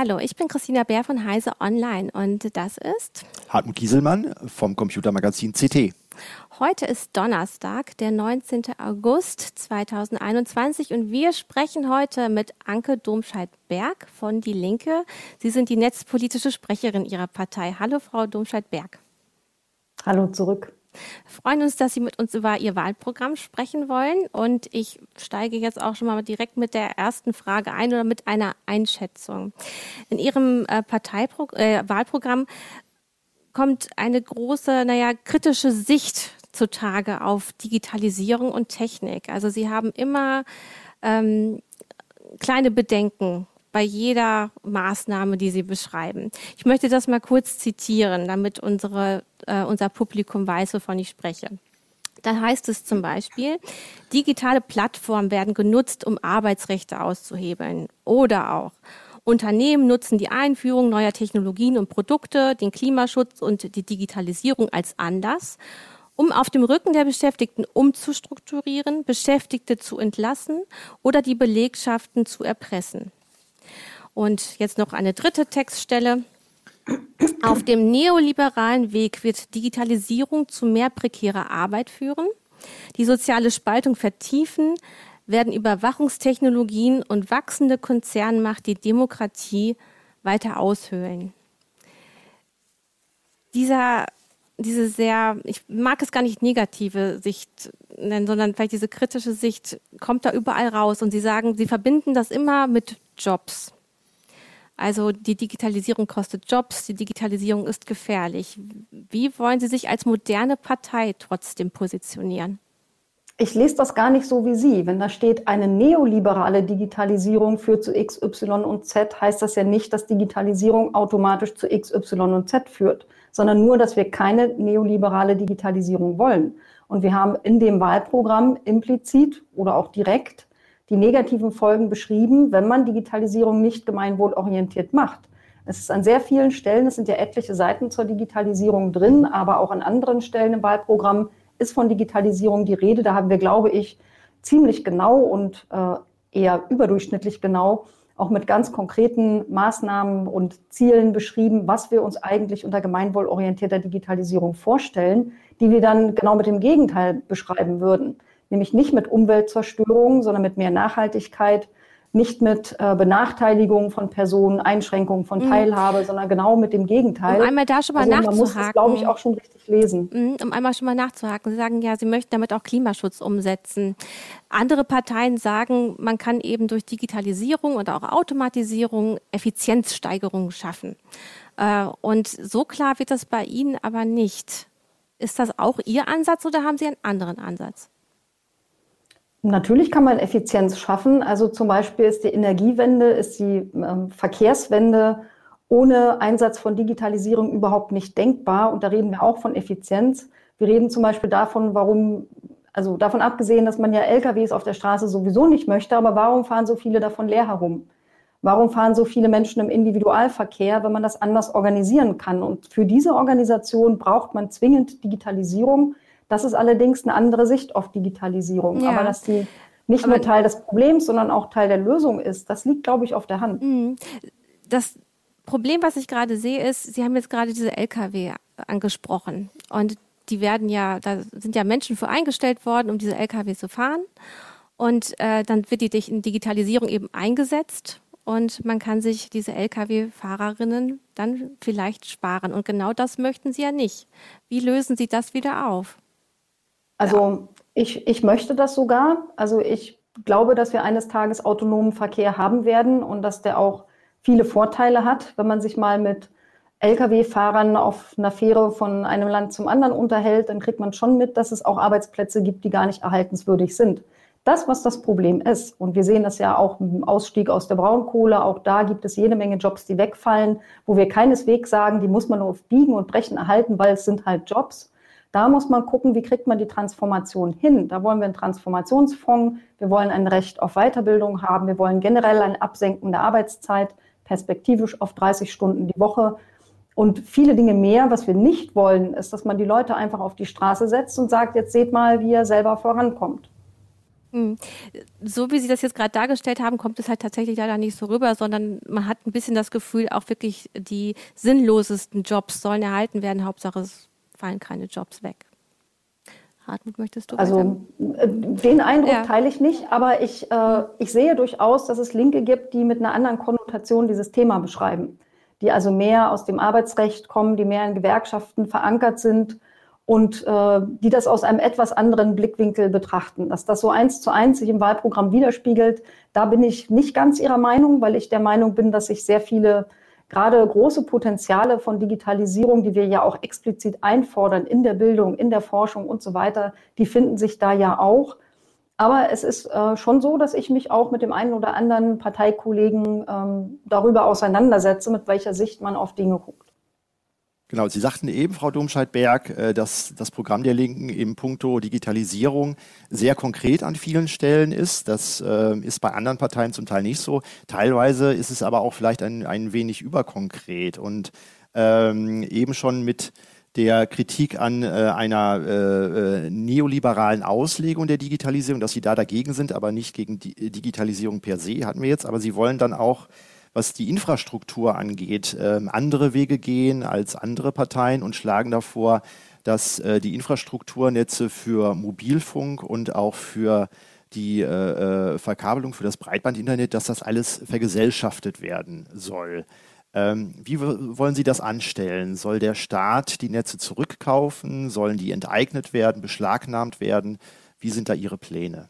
Hallo, ich bin Christina Bär von Heise Online und das ist Hartmut Gieselmann vom Computermagazin CT. Heute ist Donnerstag, der 19. August 2021 und wir sprechen heute mit Anke Domscheit-Berg von Die Linke. Sie sind die netzpolitische Sprecherin Ihrer Partei. Hallo, Frau Domscheit-Berg. Hallo zurück. Wir freuen uns, dass Sie mit uns über Ihr Wahlprogramm sprechen wollen. Und ich steige jetzt auch schon mal direkt mit der ersten Frage ein oder mit einer Einschätzung. In Ihrem äh, äh, Wahlprogramm kommt eine große, naja, kritische Sicht zutage auf Digitalisierung und Technik. Also Sie haben immer ähm, kleine Bedenken bei jeder Maßnahme, die Sie beschreiben. Ich möchte das mal kurz zitieren, damit unsere, äh, unser Publikum weiß, wovon ich spreche. Da heißt es zum Beispiel, digitale Plattformen werden genutzt, um Arbeitsrechte auszuhebeln. Oder auch, Unternehmen nutzen die Einführung neuer Technologien und Produkte, den Klimaschutz und die Digitalisierung als Anlass, um auf dem Rücken der Beschäftigten umzustrukturieren, Beschäftigte zu entlassen oder die Belegschaften zu erpressen. Und jetzt noch eine dritte Textstelle. Auf dem neoliberalen Weg wird Digitalisierung zu mehr prekärer Arbeit führen, die soziale Spaltung vertiefen, werden Überwachungstechnologien und wachsende Konzernmacht die Demokratie weiter aushöhlen. Dieser, diese sehr, ich mag es gar nicht negative Sicht nennen, sondern vielleicht diese kritische Sicht kommt da überall raus und Sie sagen, Sie verbinden das immer mit Jobs. Also die Digitalisierung kostet Jobs, die Digitalisierung ist gefährlich. Wie wollen Sie sich als moderne Partei trotzdem positionieren? Ich lese das gar nicht so wie Sie. Wenn da steht, eine neoliberale Digitalisierung führt zu X, Y und Z, heißt das ja nicht, dass Digitalisierung automatisch zu X, Y und Z führt, sondern nur, dass wir keine neoliberale Digitalisierung wollen. Und wir haben in dem Wahlprogramm implizit oder auch direkt die negativen Folgen beschrieben, wenn man Digitalisierung nicht gemeinwohlorientiert macht. Es ist an sehr vielen Stellen, es sind ja etliche Seiten zur Digitalisierung drin, aber auch an anderen Stellen im Wahlprogramm ist von Digitalisierung die Rede. Da haben wir, glaube ich, ziemlich genau und äh, eher überdurchschnittlich genau auch mit ganz konkreten Maßnahmen und Zielen beschrieben, was wir uns eigentlich unter gemeinwohlorientierter Digitalisierung vorstellen, die wir dann genau mit dem Gegenteil beschreiben würden nämlich nicht mit Umweltzerstörung, sondern mit mehr Nachhaltigkeit, nicht mit äh, Benachteiligung von Personen, Einschränkungen von mhm. Teilhabe, sondern genau mit dem Gegenteil. Um einmal da schon mal also nachzuhaken. Man muss das, glaube ich, auch schon richtig lesen. Mhm, um einmal schon mal nachzuhaken. Sie sagen ja, Sie möchten damit auch Klimaschutz umsetzen. Andere Parteien sagen, man kann eben durch Digitalisierung und auch Automatisierung Effizienzsteigerungen schaffen. Äh, und so klar wird das bei Ihnen aber nicht. Ist das auch Ihr Ansatz oder haben Sie einen anderen Ansatz? Natürlich kann man Effizienz schaffen. Also zum Beispiel ist die Energiewende, ist die ähm, Verkehrswende ohne Einsatz von Digitalisierung überhaupt nicht denkbar. Und da reden wir auch von Effizienz. Wir reden zum Beispiel davon, warum, also davon abgesehen, dass man ja LKWs auf der Straße sowieso nicht möchte, aber warum fahren so viele davon leer herum? Warum fahren so viele Menschen im Individualverkehr, wenn man das anders organisieren kann? Und für diese Organisation braucht man zwingend Digitalisierung. Das ist allerdings eine andere Sicht auf Digitalisierung. Ja. Aber dass sie nicht Aber nur Teil des Problems, sondern auch Teil der Lösung ist, das liegt, glaube ich, auf der Hand. Mhm. Das Problem, was ich gerade sehe, ist, Sie haben jetzt gerade diese Lkw angesprochen. Und die werden ja, da sind ja Menschen für eingestellt worden, um diese Lkw zu fahren. Und äh, dann wird die Digitalisierung eben eingesetzt und man kann sich diese Lkw-Fahrerinnen dann vielleicht sparen. Und genau das möchten Sie ja nicht. Wie lösen Sie das wieder auf? Also ja. ich, ich möchte das sogar. Also ich glaube, dass wir eines Tages autonomen Verkehr haben werden und dass der auch viele Vorteile hat, wenn man sich mal mit Lkw-Fahrern auf einer Fähre von einem Land zum anderen unterhält, dann kriegt man schon mit, dass es auch Arbeitsplätze gibt, die gar nicht erhaltenswürdig sind. Das, was das Problem ist, und wir sehen das ja auch im Ausstieg aus der Braunkohle, auch da gibt es jede Menge Jobs, die wegfallen, wo wir keineswegs sagen, die muss man nur auf Biegen und Brechen erhalten, weil es sind halt Jobs, da muss man gucken, wie kriegt man die Transformation hin. Da wollen wir einen Transformationsfonds, wir wollen ein Recht auf Weiterbildung haben, wir wollen generell ein Absenken der Arbeitszeit, perspektivisch auf 30 Stunden die Woche. Und viele Dinge mehr. Was wir nicht wollen, ist, dass man die Leute einfach auf die Straße setzt und sagt, jetzt seht mal, wie ihr selber vorankommt. Hm. So wie Sie das jetzt gerade dargestellt haben, kommt es halt tatsächlich leider nicht so rüber, sondern man hat ein bisschen das Gefühl, auch wirklich die sinnlosesten Jobs sollen erhalten werden. Hauptsache, es fallen keine Jobs weg. Hartmut, möchtest du? Also äh, den Eindruck ja. teile ich nicht, aber ich, äh, ich sehe durchaus, dass es Linke gibt, die mit einer anderen Konnotation dieses Thema beschreiben, die also mehr aus dem Arbeitsrecht kommen, die mehr in Gewerkschaften verankert sind und äh, die das aus einem etwas anderen Blickwinkel betrachten. Dass das so eins zu eins sich im Wahlprogramm widerspiegelt, da bin ich nicht ganz ihrer Meinung, weil ich der Meinung bin, dass sich sehr viele gerade große Potenziale von Digitalisierung, die wir ja auch explizit einfordern in der Bildung, in der Forschung und so weiter, die finden sich da ja auch. Aber es ist äh, schon so, dass ich mich auch mit dem einen oder anderen Parteikollegen ähm, darüber auseinandersetze, mit welcher Sicht man auf Dinge guckt. Genau, Sie sagten eben, Frau Domscheit-Berg, äh, dass das Programm der Linken im Punkto Digitalisierung sehr konkret an vielen Stellen ist. Das äh, ist bei anderen Parteien zum Teil nicht so. Teilweise ist es aber auch vielleicht ein, ein wenig überkonkret und ähm, eben schon mit der Kritik an äh, einer äh, äh neoliberalen Auslegung der Digitalisierung, dass Sie da dagegen sind, aber nicht gegen die Digitalisierung per se, hatten wir jetzt. Aber Sie wollen dann auch was die Infrastruktur angeht, äh, andere Wege gehen als andere Parteien und schlagen davor, dass äh, die Infrastrukturnetze für Mobilfunk und auch für die äh, äh Verkabelung für das Breitbandinternet, dass das alles vergesellschaftet werden soll. Ähm, wie wollen Sie das anstellen? Soll der Staat die Netze zurückkaufen? Sollen die enteignet werden, beschlagnahmt werden? Wie sind da Ihre Pläne?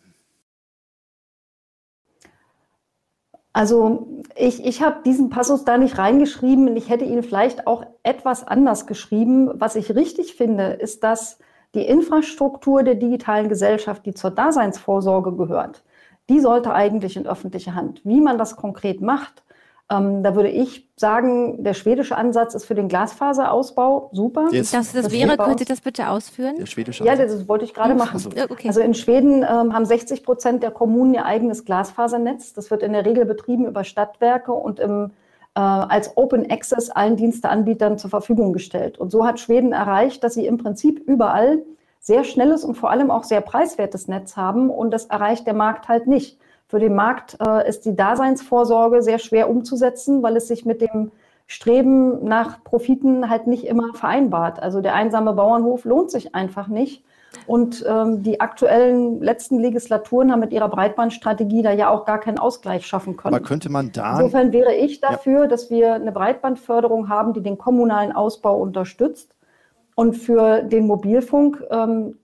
Also ich, ich habe diesen Passus da nicht reingeschrieben und ich hätte ihn vielleicht auch etwas anders geschrieben. Was ich richtig finde, ist, dass die Infrastruktur der digitalen Gesellschaft, die zur Daseinsvorsorge gehört, die sollte eigentlich in öffentliche Hand. Wie man das konkret macht, ähm, da würde ich sagen, der schwedische Ansatz ist für den Glasfaserausbau super. Yes. Das, das, das wäre, könnt ihr das bitte ausführen? Der schwedische Ja, das wollte ich gerade machen. Also, okay. also in Schweden ähm, haben 60 Prozent der Kommunen ihr eigenes Glasfasernetz. Das wird in der Regel betrieben über Stadtwerke und im, äh, als Open Access allen Diensteanbietern zur Verfügung gestellt. Und so hat Schweden erreicht, dass sie im Prinzip überall sehr schnelles und vor allem auch sehr preiswertes Netz haben und das erreicht der Markt halt nicht. Für den Markt äh, ist die Daseinsvorsorge sehr schwer umzusetzen, weil es sich mit dem Streben nach Profiten halt nicht immer vereinbart. Also der einsame Bauernhof lohnt sich einfach nicht. Und ähm, die aktuellen letzten Legislaturen haben mit ihrer Breitbandstrategie da ja auch gar keinen Ausgleich schaffen können. Aber könnte man da. Insofern wäre ich dafür, ja. dass wir eine Breitbandförderung haben, die den kommunalen Ausbau unterstützt. Und für den Mobilfunk ähm,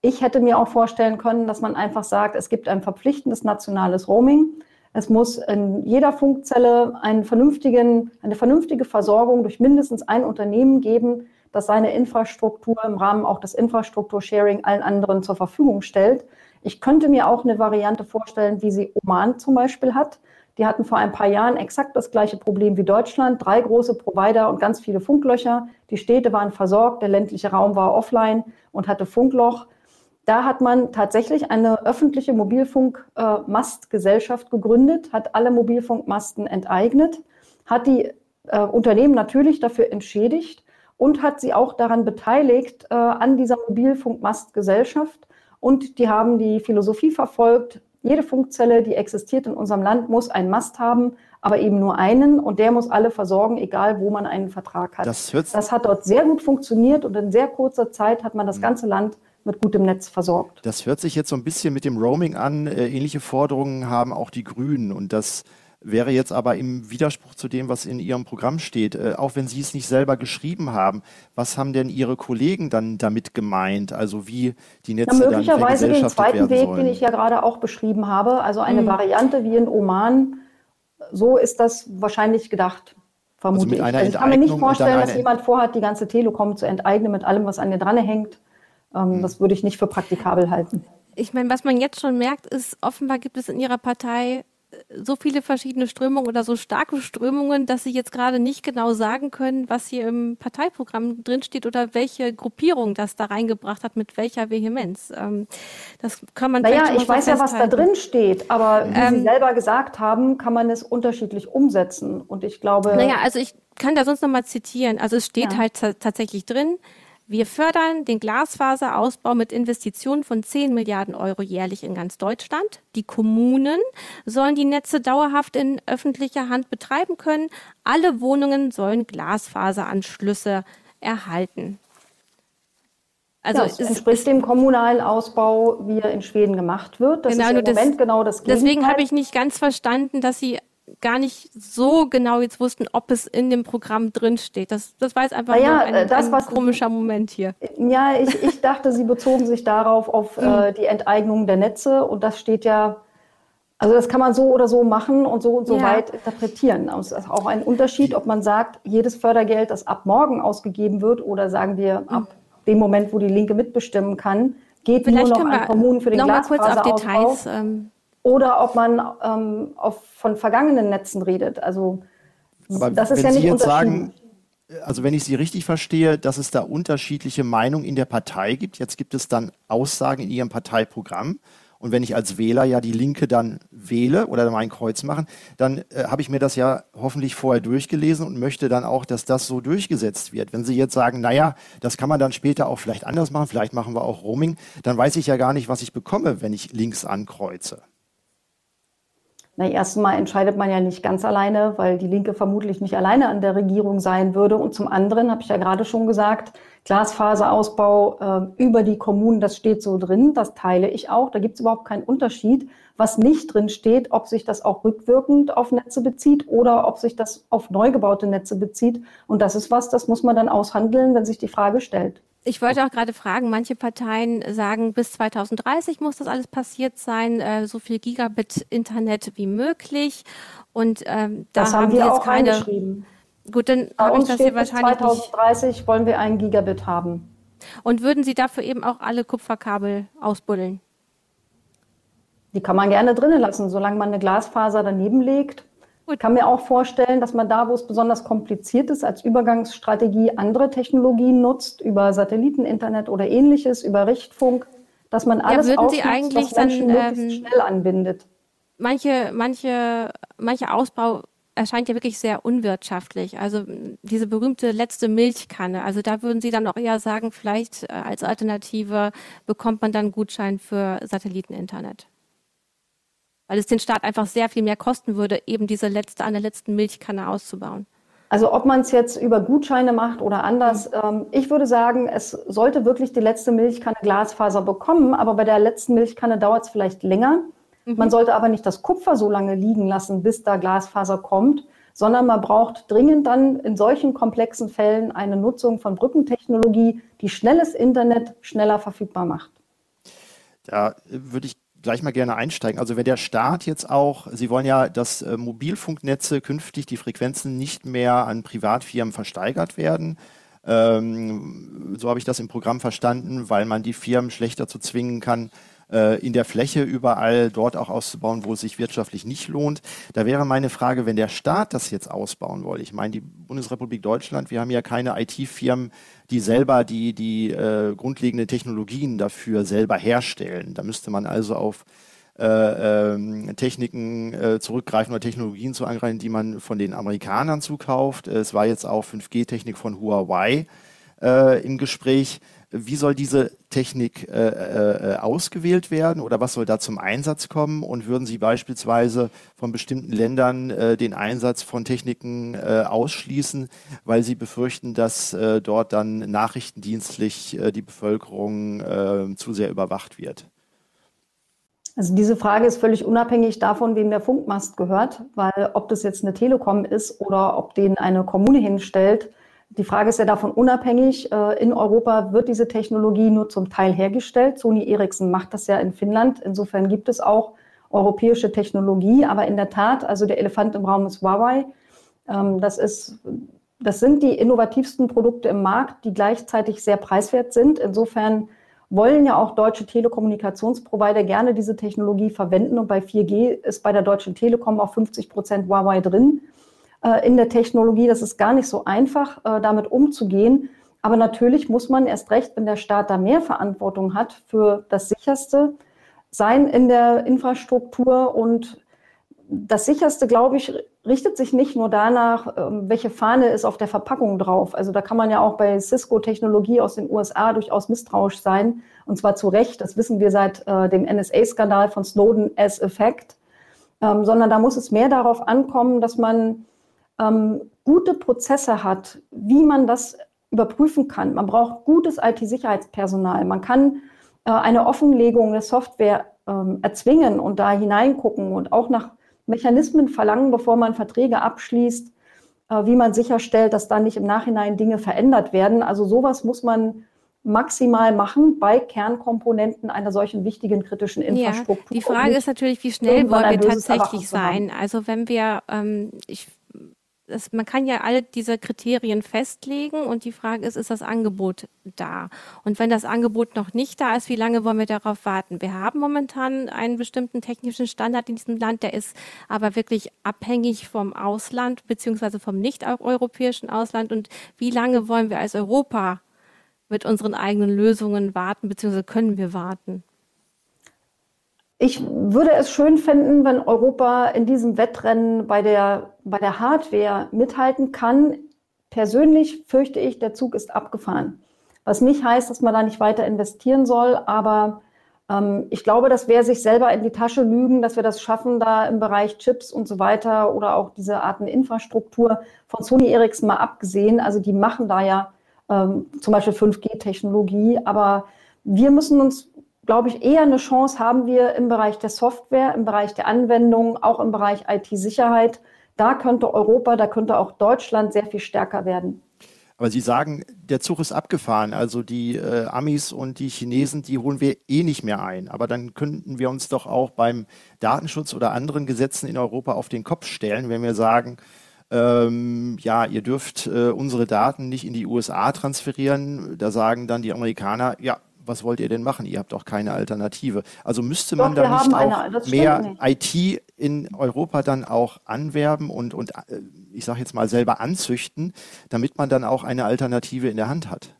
ich hätte mir auch vorstellen können, dass man einfach sagt, es gibt ein verpflichtendes nationales Roaming. Es muss in jeder Funkzelle eine vernünftige Versorgung durch mindestens ein Unternehmen geben, das seine Infrastruktur im Rahmen auch des Infrastruktursharing allen anderen zur Verfügung stellt. Ich könnte mir auch eine Variante vorstellen, wie sie Oman zum Beispiel hat. Die hatten vor ein paar Jahren exakt das gleiche Problem wie Deutschland. Drei große Provider und ganz viele Funklöcher. Die Städte waren versorgt, der ländliche Raum war offline und hatte Funkloch. Da hat man tatsächlich eine öffentliche Mobilfunkmastgesellschaft gegründet, hat alle Mobilfunkmasten enteignet, hat die äh, Unternehmen natürlich dafür entschädigt und hat sie auch daran beteiligt äh, an dieser Mobilfunkmastgesellschaft. Und die haben die Philosophie verfolgt, jede Funkzelle, die existiert in unserem Land, muss einen Mast haben, aber eben nur einen und der muss alle versorgen, egal wo man einen Vertrag hat. Das, das hat dort sehr gut funktioniert und in sehr kurzer Zeit hat man das ganze Land mit gutem Netz versorgt. Das hört sich jetzt so ein bisschen mit dem Roaming an. Äh, ähnliche Forderungen haben auch die Grünen und das wäre jetzt aber im Widerspruch zu dem, was in Ihrem Programm steht. Äh, auch wenn Sie es nicht selber geschrieben haben, was haben denn Ihre Kollegen dann damit gemeint? Also wie die Netze ja, möglicherweise dann den zweiten Weg, sollen. den ich ja gerade auch beschrieben habe, also eine mhm. Variante wie in Oman. So ist das wahrscheinlich gedacht. Vermute also ich. Also ich kann mir nicht vorstellen, dass jemand vorhat, die ganze Telekom zu enteignen mit allem, was an ihr dran hängt. Ähm, hm. Das würde ich nicht für praktikabel halten. Ich meine, was man jetzt schon merkt, ist, offenbar gibt es in Ihrer Partei äh, so viele verschiedene Strömungen oder so starke Strömungen, dass Sie jetzt gerade nicht genau sagen können, was hier im Parteiprogramm drinsteht oder welche Gruppierung das da reingebracht hat, mit welcher Vehemenz. Ähm, das kann man Naja, ich weiß ja, was da drin steht, aber wie ähm, Sie selber gesagt haben, kann man es unterschiedlich umsetzen. Und ich glaube. Naja, also ich kann da sonst nochmal zitieren. Also es steht ja. halt tatsächlich drin, Wir fördern den Glasfaserausbau mit Investitionen von 10 Milliarden Euro jährlich in ganz Deutschland. Die Kommunen sollen die Netze dauerhaft in öffentlicher Hand betreiben können. Alle Wohnungen sollen Glasfaseranschlüsse erhalten. Also ja, es entspricht dem kommunalen Ausbau, wie er in Schweden gemacht wird. Das genau, ist im Moment genau das Gegenteil. Deswegen habe ich nicht ganz verstanden, dass Sie gar nicht so genau jetzt wussten, ob es in dem Programm drinsteht. Das, das war jetzt einfach ja, nur ein, das, ein komischer Moment hier. Ja, ich, ich dachte, Sie bezogen sich darauf, auf äh, die Enteignung der Netze. Und das steht ja, also das kann man so oder so machen und so und so ja. weit interpretieren. Es ist auch ein Unterschied, ob man sagt, jedes Fördergeld, das ab morgen ausgegeben wird, oder sagen wir ab dem Moment, wo die Linke mitbestimmen kann, geht Vielleicht nur noch an Kommunen für den noch mal kurz auf Details. Ähm oder ob man ähm, auf, von vergangenen Netzen redet. Also Aber das ist ja nicht Sie jetzt sagen, also wenn ich Sie richtig verstehe, dass es da unterschiedliche Meinungen in der Partei gibt. Jetzt gibt es dann Aussagen in Ihrem Parteiprogramm. Und wenn ich als Wähler ja die Linke dann wähle oder mein Kreuz machen, dann äh, habe ich mir das ja hoffentlich vorher durchgelesen und möchte dann auch, dass das so durchgesetzt wird. Wenn Sie jetzt sagen, naja, das kann man dann später auch vielleicht anders machen, vielleicht machen wir auch Roaming, dann weiß ich ja gar nicht, was ich bekomme, wenn ich links ankreuze. Na, erstens mal entscheidet man ja nicht ganz alleine, weil die Linke vermutlich nicht alleine an der Regierung sein würde. Und zum anderen, habe ich ja gerade schon gesagt, Glasfaserausbau äh, über die Kommunen, das steht so drin, das teile ich auch. Da gibt es überhaupt keinen Unterschied. Was nicht drin steht, ob sich das auch rückwirkend auf Netze bezieht oder ob sich das auf neu gebaute Netze bezieht. Und das ist was, das muss man dann aushandeln, wenn sich die Frage stellt. Ich wollte auch gerade fragen, manche Parteien sagen, bis 2030 muss das alles passiert sein, äh, so viel Gigabit Internet wie möglich. Und ähm, da das haben, haben wir jetzt auch keine. Gut, dann habe ich das hier wahrscheinlich. Bis 2030 nicht. wollen wir einen Gigabit haben. Und würden Sie dafür eben auch alle Kupferkabel ausbuddeln? Die kann man gerne drinnen lassen, solange man eine Glasfaser daneben legt ich kann mir auch vorstellen, dass man da, wo es besonders kompliziert ist, als Übergangsstrategie andere Technologien nutzt, über Satelliteninternet oder ähnliches, über Richtfunk, dass man alles ja, Sie eigentlich was Menschen dann, möglichst ähm, schnell anbindet. Manche, manche, manche Ausbau erscheint ja wirklich sehr unwirtschaftlich. Also diese berühmte letzte Milchkanne. Also da würden Sie dann auch eher sagen, vielleicht äh, als Alternative bekommt man dann Gutschein für Satelliteninternet weil es den Staat einfach sehr viel mehr kosten würde, eben diese letzte an der letzten Milchkanne auszubauen. Also ob man es jetzt über Gutscheine macht oder anders, mhm. ähm, ich würde sagen, es sollte wirklich die letzte Milchkanne Glasfaser bekommen, aber bei der letzten Milchkanne dauert es vielleicht länger. Mhm. Man sollte aber nicht das Kupfer so lange liegen lassen, bis da Glasfaser kommt, sondern man braucht dringend dann in solchen komplexen Fällen eine Nutzung von Brückentechnologie, die schnelles Internet schneller verfügbar macht. Da würde ich gleich mal gerne einsteigen. Also wenn der Staat jetzt auch, Sie wollen ja, dass äh, Mobilfunknetze künftig die Frequenzen nicht mehr an Privatfirmen versteigert werden. Ähm, so habe ich das im Programm verstanden, weil man die Firmen schlechter zu zwingen kann, äh, in der Fläche überall dort auch auszubauen, wo es sich wirtschaftlich nicht lohnt. Da wäre meine Frage, wenn der Staat das jetzt ausbauen wolle. Ich meine, die Bundesrepublik Deutschland, wir haben ja keine IT-Firmen, die selber die, die äh, grundlegende Technologien dafür selber herstellen. Da müsste man also auf äh, ähm, Techniken äh, zurückgreifen oder Technologien zu angreifen, die man von den Amerikanern zukauft. Es war jetzt auch 5G-Technik von Huawei äh, im Gespräch wie soll diese Technik äh, äh, ausgewählt werden oder was soll da zum Einsatz kommen? Und würden Sie beispielsweise von bestimmten Ländern äh, den Einsatz von Techniken äh, ausschließen, weil Sie befürchten, dass äh, dort dann nachrichtendienstlich äh, die Bevölkerung äh, zu sehr überwacht wird? Also diese Frage ist völlig unabhängig davon, wem der Funkmast gehört, weil ob das jetzt eine Telekom ist oder ob den eine Kommune hinstellt, die Frage ist ja davon unabhängig. Äh, in Europa wird diese Technologie nur zum Teil hergestellt. Sony Ericsson macht das ja in Finnland. Insofern gibt es auch europäische Technologie. Aber in der Tat, also der Elefant im Raum ist Huawei. Ähm, das ist, das sind die innovativsten Produkte im Markt, die gleichzeitig sehr preiswert sind. Insofern wollen ja auch deutsche Telekommunikationsprovider gerne diese Technologie verwenden. Und bei 4G ist bei der Deutschen Telekom auch 50 Prozent Huawei drin. Äh, in der Technologie. Das ist gar nicht so einfach, äh, damit umzugehen. Aber natürlich muss man erst recht, wenn der Staat da mehr Verantwortung hat für das Sicherste, sein in der Infrastruktur und das sicherste, glaube ich, richtet sich nicht nur danach, ähm, welche Fahne ist auf der Verpackung drauf. Also da kann man ja auch bei Cisco-Technologie aus den USA durchaus misstrauisch sein. Und zwar zu Recht. Das wissen wir seit äh, dem NSA-Skandal von Snowden as Effect. Ähm, sondern da muss es mehr darauf ankommen, dass man ähm, gute Prozesse hat, wie man das überprüfen kann. Man braucht gutes IT-Sicherheitspersonal. Man kann äh, eine Offenlegung der Software ähm, erzwingen und da hineingucken und auch nach Mechanismen verlangen, bevor man Verträge abschließt, äh, wie man sicherstellt, dass da nicht im Nachhinein Dinge verändert werden. Also sowas muss man maximal machen bei Kernkomponenten einer solchen wichtigen kritischen Infrastruktur. Ja, die Frage ist natürlich, wie schnell wollen wir tatsächlich sein? Also wenn wir, ähm, ich das, man kann ja alle diese Kriterien festlegen und die Frage ist, ist das Angebot da? Und wenn das Angebot noch nicht da ist, wie lange wollen wir darauf warten? Wir haben momentan einen bestimmten technischen Standard in diesem Land, der ist aber wirklich abhängig vom Ausland beziehungsweise vom nicht-europäischen Ausland. Und wie lange wollen wir als Europa mit unseren eigenen Lösungen warten, beziehungsweise können wir warten? Ich würde es schön finden, wenn Europa in diesem Wettrennen bei der, bei der Hardware mithalten kann. Persönlich fürchte ich, der Zug ist abgefahren. Was nicht heißt, dass man da nicht weiter investieren soll, aber ähm, ich glaube, das wäre sich selber in die Tasche lügen, dass wir das schaffen, da im Bereich Chips und so weiter oder auch diese Arten Infrastruktur von Sony Ericsson mal abgesehen. Also die machen da ja ähm, zum Beispiel 5G-Technologie, aber wir müssen uns glaube ich, eher eine Chance haben wir im Bereich der Software, im Bereich der Anwendung, auch im Bereich IT-Sicherheit. Da könnte Europa, da könnte auch Deutschland sehr viel stärker werden. Aber Sie sagen, der Zug ist abgefahren. Also die äh, Amis und die Chinesen, die holen wir eh nicht mehr ein. Aber dann könnten wir uns doch auch beim Datenschutz oder anderen Gesetzen in Europa auf den Kopf stellen, wenn wir sagen, ähm, ja, ihr dürft äh, unsere Daten nicht in die USA transferieren. Da sagen dann die Amerikaner, ja, was wollt ihr denn machen? Ihr habt doch keine Alternative. Also müsste man Doch, da nicht auch mehr nicht. IT in Europa dann auch anwerben und, und äh, ich sage jetzt mal selber anzüchten, damit man dann auch eine Alternative in der Hand hat?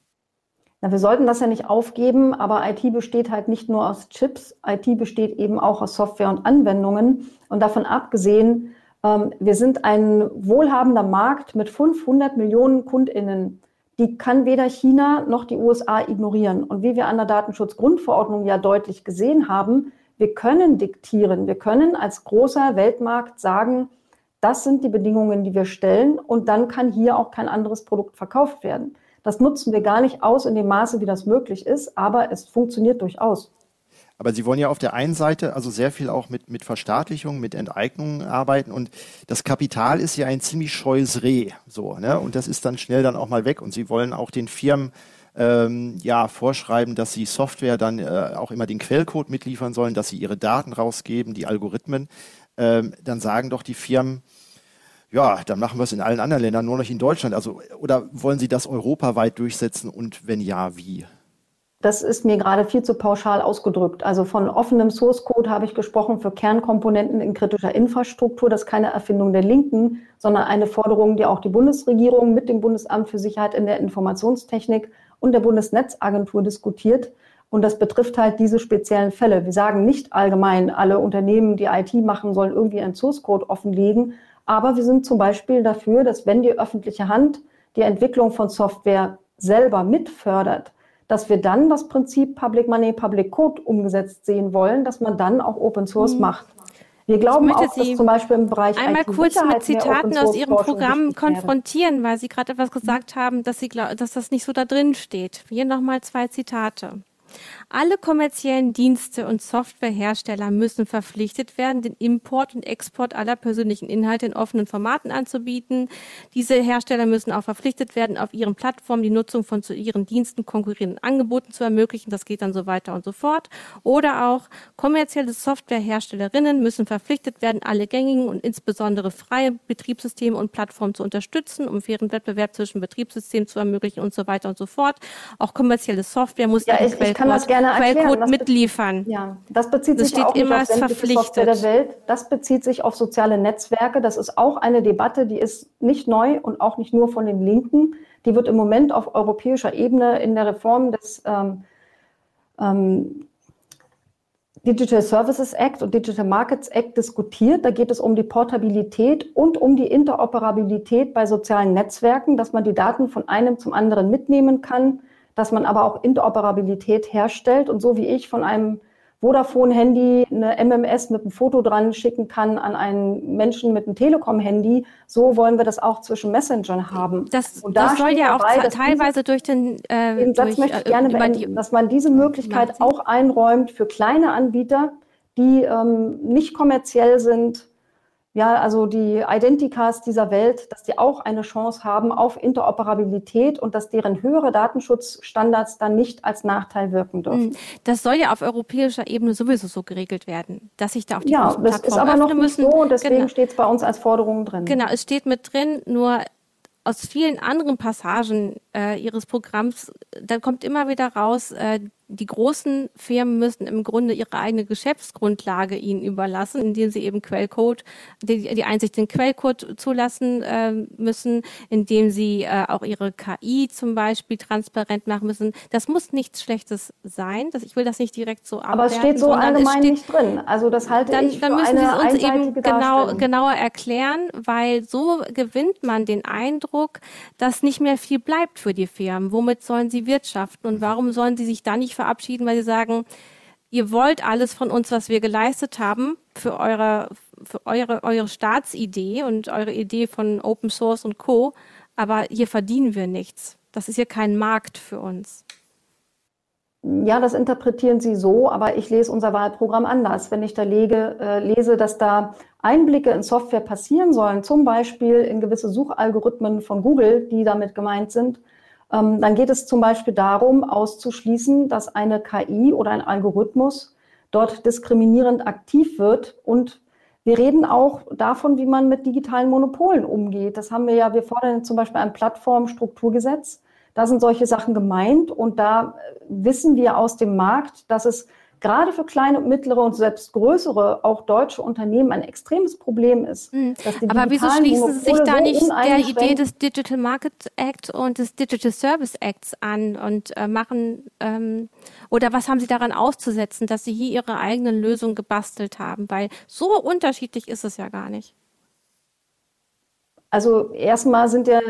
Na, wir sollten das ja nicht aufgeben, aber IT besteht halt nicht nur aus Chips, IT besteht eben auch aus Software und Anwendungen. Und davon abgesehen, ähm, wir sind ein wohlhabender Markt mit 500 Millionen KundInnen die kann weder China noch die USA ignorieren. Und wie wir an der Datenschutzgrundverordnung ja deutlich gesehen haben, wir können diktieren, wir können als großer Weltmarkt sagen, das sind die Bedingungen, die wir stellen und dann kann hier auch kein anderes Produkt verkauft werden. Das nutzen wir gar nicht aus in dem Maße, wie das möglich ist, aber es funktioniert durchaus. Aber Sie wollen ja auf der einen Seite also sehr viel auch mit, mit Verstaatlichung, mit Enteignung arbeiten und das Kapital ist ja ein ziemlich scheues Reh, so, ne? Und das ist dann schnell dann auch mal weg und Sie wollen auch den Firmen ähm, ja, vorschreiben, dass sie Software dann äh, auch immer den Quellcode mitliefern sollen, dass sie ihre Daten rausgeben, die Algorithmen, ähm, dann sagen doch die Firmen, ja, dann machen wir es in allen anderen Ländern, nur noch in Deutschland. Also, oder wollen Sie das europaweit durchsetzen und wenn ja, wie? Das ist mir gerade viel zu pauschal ausgedrückt. Also von offenem Source Code habe ich gesprochen für Kernkomponenten in kritischer Infrastruktur. Das ist keine Erfindung der Linken, sondern eine Forderung, die auch die Bundesregierung mit dem Bundesamt für Sicherheit in der Informationstechnik und der Bundesnetzagentur diskutiert. Und das betrifft halt diese speziellen Fälle. Wir sagen nicht allgemein, alle Unternehmen, die IT machen, sollen irgendwie einen Source Code offenlegen. Aber wir sind zum Beispiel dafür, dass wenn die öffentliche Hand die Entwicklung von Software selber mitfördert, dass wir dann das Prinzip Public Money, Public Code umgesetzt sehen wollen, dass man dann auch Open Source mhm. macht. Wir glauben auch, dass zum Beispiel im Bereich einmal kurz mit Zitaten aus Ihrem Programm konfrontieren, weil Sie gerade etwas gesagt haben, dass Sie dass das nicht so da drin steht. Hier nochmal zwei Zitate. Alle kommerziellen Dienste und Softwarehersteller müssen verpflichtet werden, den Import und Export aller persönlichen Inhalte in offenen Formaten anzubieten. Diese Hersteller müssen auch verpflichtet werden, auf ihren Plattformen die Nutzung von zu ihren Diensten konkurrierenden Angeboten zu ermöglichen. Das geht dann so weiter und so fort. Oder auch kommerzielle Softwareherstellerinnen müssen verpflichtet werden, alle gängigen und insbesondere freie Betriebssysteme und Plattformen zu unterstützen, um fairen Wettbewerb zwischen Betriebssystemen zu ermöglichen und so weiter und so fort. Auch kommerzielle Software muss ja, ich, ich kann das gerne erklären. Quellcode mitliefern. Ja, das bezieht das sich auch immer auf verpflichtet. Der Welt. Das bezieht sich auf soziale Netzwerke. Das ist auch eine Debatte, die ist nicht neu und auch nicht nur von den Linken. Die wird im Moment auf europäischer Ebene in der Reform des ähm, ähm, Digital Services Act und Digital Markets Act diskutiert. Da geht es um die Portabilität und um die Interoperabilität bei sozialen Netzwerken, dass man die Daten von einem zum anderen mitnehmen kann, dass man aber auch Interoperabilität herstellt und so wie ich von einem Vodafone-Handy eine MMS mit einem Foto dran schicken kann an einen Menschen mit einem Telekom-Handy. So wollen wir das auch zwischen Messengern haben. Das, und da das soll ja auch dabei, teilweise durch den, äh, den Satz durch, möchte ich äh, gerne beenden, dass man diese Möglichkeit auch einräumt für kleine Anbieter, die ähm, nicht kommerziell sind, ja, also die Identicas dieser Welt, dass die auch eine Chance haben auf Interoperabilität und dass deren höhere Datenschutzstandards dann nicht als Nachteil wirken dürfen. Hm. Das soll ja auf europäischer Ebene sowieso so geregelt werden, dass sich da auch die Ja, das ist aber noch nicht müssen. so und deswegen genau. steht es bei uns als Forderung drin. Genau, es steht mit drin, nur aus vielen anderen Passagen äh, ihres Programms, da kommt immer wieder raus, äh, die großen Firmen müssen im Grunde ihre eigene Geschäftsgrundlage ihnen überlassen, indem sie eben Quellcode, die, die Einsicht in Quellcode zulassen äh, müssen, indem sie äh, auch ihre KI zum Beispiel transparent machen müssen. Das muss nichts Schlechtes sein. Das, ich will das nicht direkt so abwerten. Aber es steht so allgemein steht, nicht drin. Also das halte dann, ich dann müssen Sie es uns eben genau, genauer erklären, weil so gewinnt man den Eindruck, dass nicht mehr viel bleibt für die Firmen. Womit sollen sie wirtschaften und warum sollen sie sich da nicht verabschieden, weil sie sagen, ihr wollt alles von uns, was wir geleistet haben, für eure, für eure, eure Staatsidee und eure Idee von Open Source und Co. Aber hier verdienen wir nichts. Das ist hier kein Markt für uns. Ja, das interpretieren Sie so, aber ich lese unser Wahlprogramm anders. Wenn ich da lege, äh, lese, dass da Einblicke in Software passieren sollen, zum Beispiel in gewisse Suchalgorithmen von Google, die damit gemeint sind, ähm, dann geht es zum Beispiel darum, auszuschließen, dass eine KI oder ein Algorithmus dort diskriminierend aktiv wird. Und wir reden auch davon, wie man mit digitalen Monopolen umgeht. Das haben wir ja, wir fordern zum Beispiel ein Plattformstrukturgesetz. Da sind solche Sachen gemeint und da wissen wir aus dem Markt, dass es gerade für kleine und mittlere und selbst größere, auch deutsche Unternehmen ein extremes Problem ist. Mhm. Aber wieso schließen Sie sich da nicht der Idee des Digital Market Act und des Digital Service Acts an und äh, machen, ähm, oder was haben Sie daran auszusetzen, dass Sie hier Ihre eigenen Lösungen gebastelt haben? Weil so unterschiedlich ist es ja gar nicht. Also erstmal sind der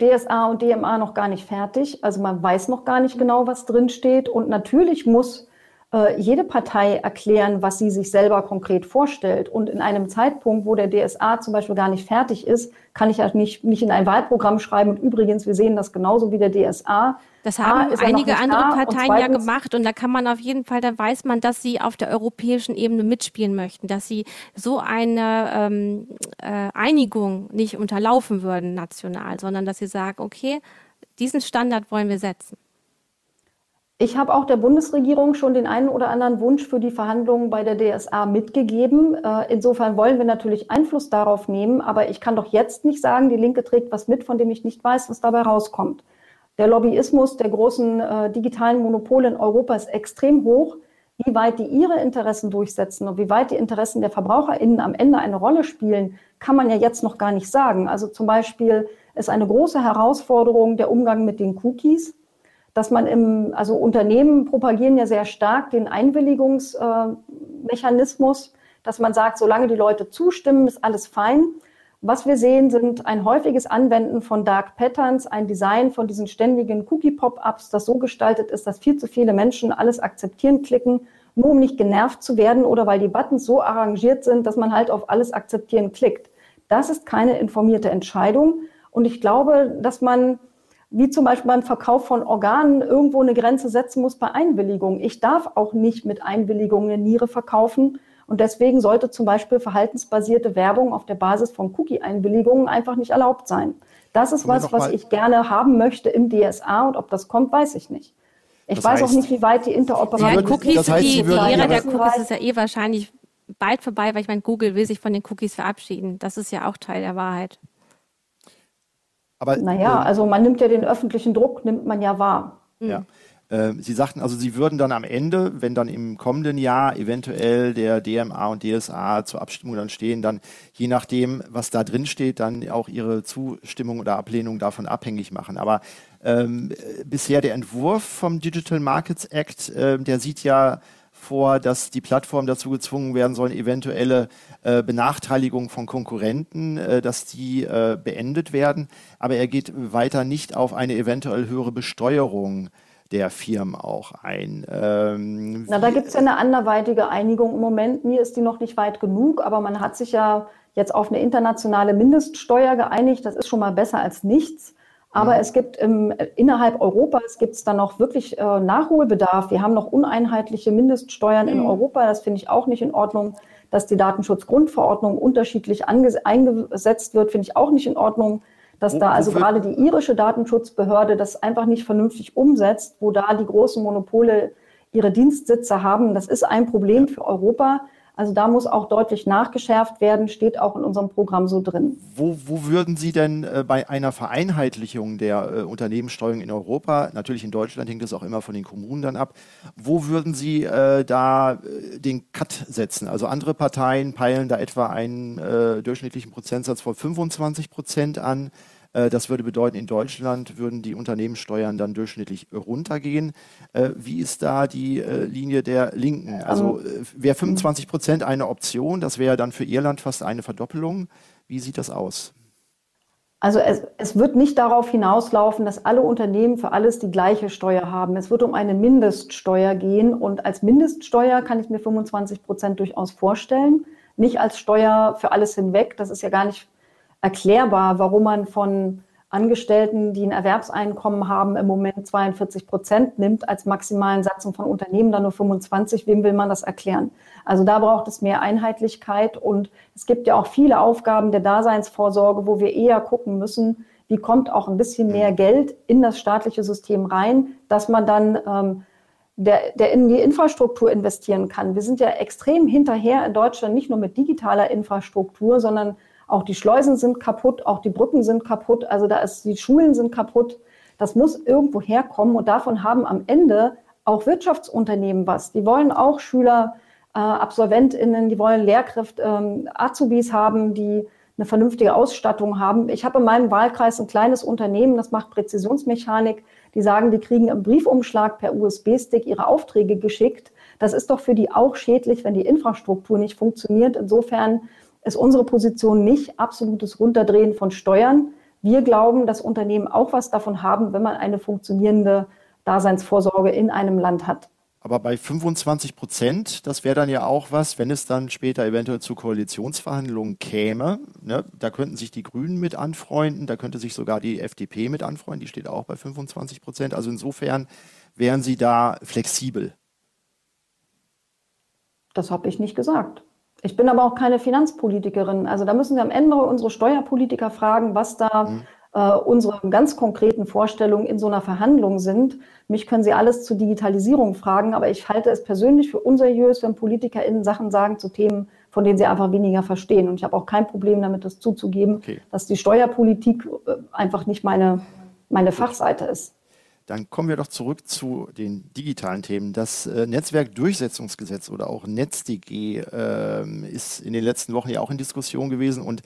äh, DSA und DMA noch gar nicht fertig. Also man weiß noch gar nicht genau, was drin steht. Und natürlich muss äh, jede Partei erklären, was sie sich selber konkret vorstellt. Und in einem Zeitpunkt, wo der DSA zum Beispiel gar nicht fertig ist, kann ich ja nicht, nicht in ein Wahlprogramm schreiben. Und übrigens, wir sehen das genauso wie der DSA. Das haben einige andere Parteien ja gemacht und da kann man auf jeden Fall, da weiß man, dass sie auf der europäischen Ebene mitspielen möchten, dass sie so eine ähm, äh, Einigung nicht unterlaufen würden national, sondern dass sie sagen, okay, diesen Standard wollen wir setzen. Ich habe auch der Bundesregierung schon den einen oder anderen Wunsch für die Verhandlungen bei der DSA mitgegeben. Äh, insofern wollen wir natürlich Einfluss darauf nehmen, aber ich kann doch jetzt nicht sagen, die Linke trägt was mit, von dem ich nicht weiß, was dabei rauskommt. Der Lobbyismus der großen äh, digitalen Monopole in Europa ist extrem hoch. Wie weit die ihre Interessen durchsetzen und wie weit die Interessen der VerbraucherInnen am Ende eine Rolle spielen, kann man ja jetzt noch gar nicht sagen. Also zum Beispiel ist eine große Herausforderung der Umgang mit den Cookies dass man im, also Unternehmen propagieren ja sehr stark den Einwilligungsmechanismus, äh, dass man sagt, solange die Leute zustimmen, ist alles fein. Was wir sehen, sind ein häufiges Anwenden von Dark Patterns, ein Design von diesen ständigen Cookie-Pop-ups, das so gestaltet ist, dass viel zu viele Menschen alles akzeptieren klicken, nur um nicht genervt zu werden oder weil die Buttons so arrangiert sind, dass man halt auf alles akzeptieren klickt. Das ist keine informierte Entscheidung. Und ich glaube, dass man wie zum Beispiel beim Verkauf von Organen irgendwo eine Grenze setzen muss bei Einwilligung. Ich darf auch nicht mit Einwilligung eine Niere verkaufen. Und deswegen sollte zum Beispiel verhaltensbasierte Werbung auf der Basis von Cookie-Einwilligungen einfach nicht erlaubt sein. Das ist was, was ich gerne haben möchte im DSA und ob das kommt, weiß ich nicht. Ich das weiß heißt, auch nicht, wie weit die Interoperabilität... Ja, Cookies, das heißt, die, die Ära der Cookies ist ja eh wahrscheinlich bald vorbei, weil ich meine, Google will sich von den Cookies verabschieden. Das ist ja auch Teil der Wahrheit. Aber, naja, äh, also man nimmt ja den öffentlichen Druck, nimmt man ja wahr. Ja. Äh, Sie sagten also, Sie würden dann am Ende, wenn dann im kommenden Jahr eventuell der DMA und DSA zur Abstimmung dann stehen, dann je nachdem, was da drin steht, dann auch Ihre Zustimmung oder Ablehnung davon abhängig machen. Aber ähm, bisher der Entwurf vom Digital Markets Act, äh, der sieht ja vor, dass die Plattformen dazu gezwungen werden sollen, eventuelle äh, Benachteiligung von Konkurrenten, äh, dass die äh, beendet werden. Aber er geht weiter nicht auf eine eventuell höhere Besteuerung der Firmen auch ein. Ähm, Na, da gibt es ja eine anderweitige Einigung im Moment. Mir ist die noch nicht weit genug, aber man hat sich ja jetzt auf eine internationale Mindeststeuer geeinigt. Das ist schon mal besser als nichts. Aber es gibt im, innerhalb Europas gibt es da noch wirklich äh, Nachholbedarf. Wir haben noch uneinheitliche Mindeststeuern mhm. in Europa. Das finde ich auch nicht in Ordnung. Dass die Datenschutzgrundverordnung unterschiedlich eingesetzt wird, finde ich auch nicht in Ordnung. Dass da also gerade die irische Datenschutzbehörde das einfach nicht vernünftig umsetzt, wo da die großen Monopole ihre Dienstsitze haben, das ist ein Problem für Europa. Also da muss auch deutlich nachgeschärft werden, steht auch in unserem Programm so drin. Wo, wo würden Sie denn äh, bei einer Vereinheitlichung der äh, Unternehmenssteuerung in Europa, natürlich in Deutschland hängt das auch immer von den Kommunen dann ab, wo würden Sie äh, da den Cut setzen? Also andere Parteien peilen da etwa einen durchschnittlichen Prozentsatz von 25 Prozent an. Äh, das würde bedeuten, in Deutschland würden die Unternehmenssteuern dann durchschnittlich runtergehen. Äh, wie ist da die äh, Linie der Linken? Also wäre 25 Prozent eine Option? Das wäre dann für Irland fast eine Verdoppelung. Wie sieht das aus? Also es, es, wird nicht darauf hinauslaufen, dass alle Unternehmen für alles die gleiche Steuer haben. Es wird um eine Mindeststeuer gehen und als Mindeststeuer kann ich mir 25 Prozent durchaus vorstellen. Nicht als Steuer für alles hinweg. Das ist ja gar nicht erklärbar, warum man von Angestellten, die ein Erwerbseinkommen haben, im Moment 42 Prozent nimmt als maximalen Satz und von Unternehmen dann nur 25. Wem will man das erklären? Also da braucht es mehr Einheitlichkeit und es gibt ja auch viele Aufgaben der Daseinsvorsorge, wo wir eher gucken müssen, wie kommt auch ein bisschen mehr Geld in das staatliche System rein, dass man dann ähm, der, der in die Infrastruktur investieren kann. Wir sind ja extrem hinterher in Deutschland, nicht nur mit digitaler Infrastruktur, sondern auch die Schleusen sind kaputt, auch die Brücken sind kaputt, also da ist, die Schulen sind kaputt. Das muss irgendwo herkommen und davon haben am Ende auch Wirtschaftsunternehmen was. Die wollen auch Schüler, äh, AbsolventInnen, die wollen Lehrkräfte, ähm, Azubis haben, die eine vernünftige Ausstattung haben. Ich habe in meinem Wahlkreis ein kleines Unternehmen, das macht Präzisionsmechanik. Die sagen, die kriegen im Briefumschlag per USB-Stick ihre Aufträge geschickt. Das ist doch für die auch schädlich, wenn die Infrastruktur nicht funktioniert. Insofern ist unsere Position nicht absolutes Runterdrehen von Steuern. Wir glauben, dass Unternehmen auch was davon haben, wenn man eine funktionierende Daseinsvorsorge in einem Land hat. Aber bei 25 Prozent, das wäre dann ja auch was, wenn es dann später eventuell zu Koalitionsverhandlungen käme. Ne? Da könnten sich die Grünen mit anfreunden, da könnte sich sogar die FDP mit anfreunden, die steht auch bei 25 Prozent. Also insofern wären Sie da flexibel. Das habe ich nicht gesagt. Ich bin aber auch keine Finanzpolitikerin. Also da müssen wir am Ende unsere Steuerpolitiker fragen, was da mhm. äh, unsere ganz konkreten Vorstellungen in so einer Verhandlung sind. Mich können Sie alles zur Digitalisierung fragen, aber ich halte es persönlich für unseriös, wenn PolitikerInnen Sachen sagen zu Themen, von denen sie einfach weniger verstehen. Und ich habe auch kein Problem damit, das zuzugeben, okay. dass die Steuerpolitik äh, einfach nicht meine, meine Fachseite ist. Dann kommen wir doch zurück zu den digitalen Themen. Das äh, Netzwerkdurchsetzungsgesetz oder auch NetzDG äh, ist in den letzten Wochen ja auch in Diskussion gewesen und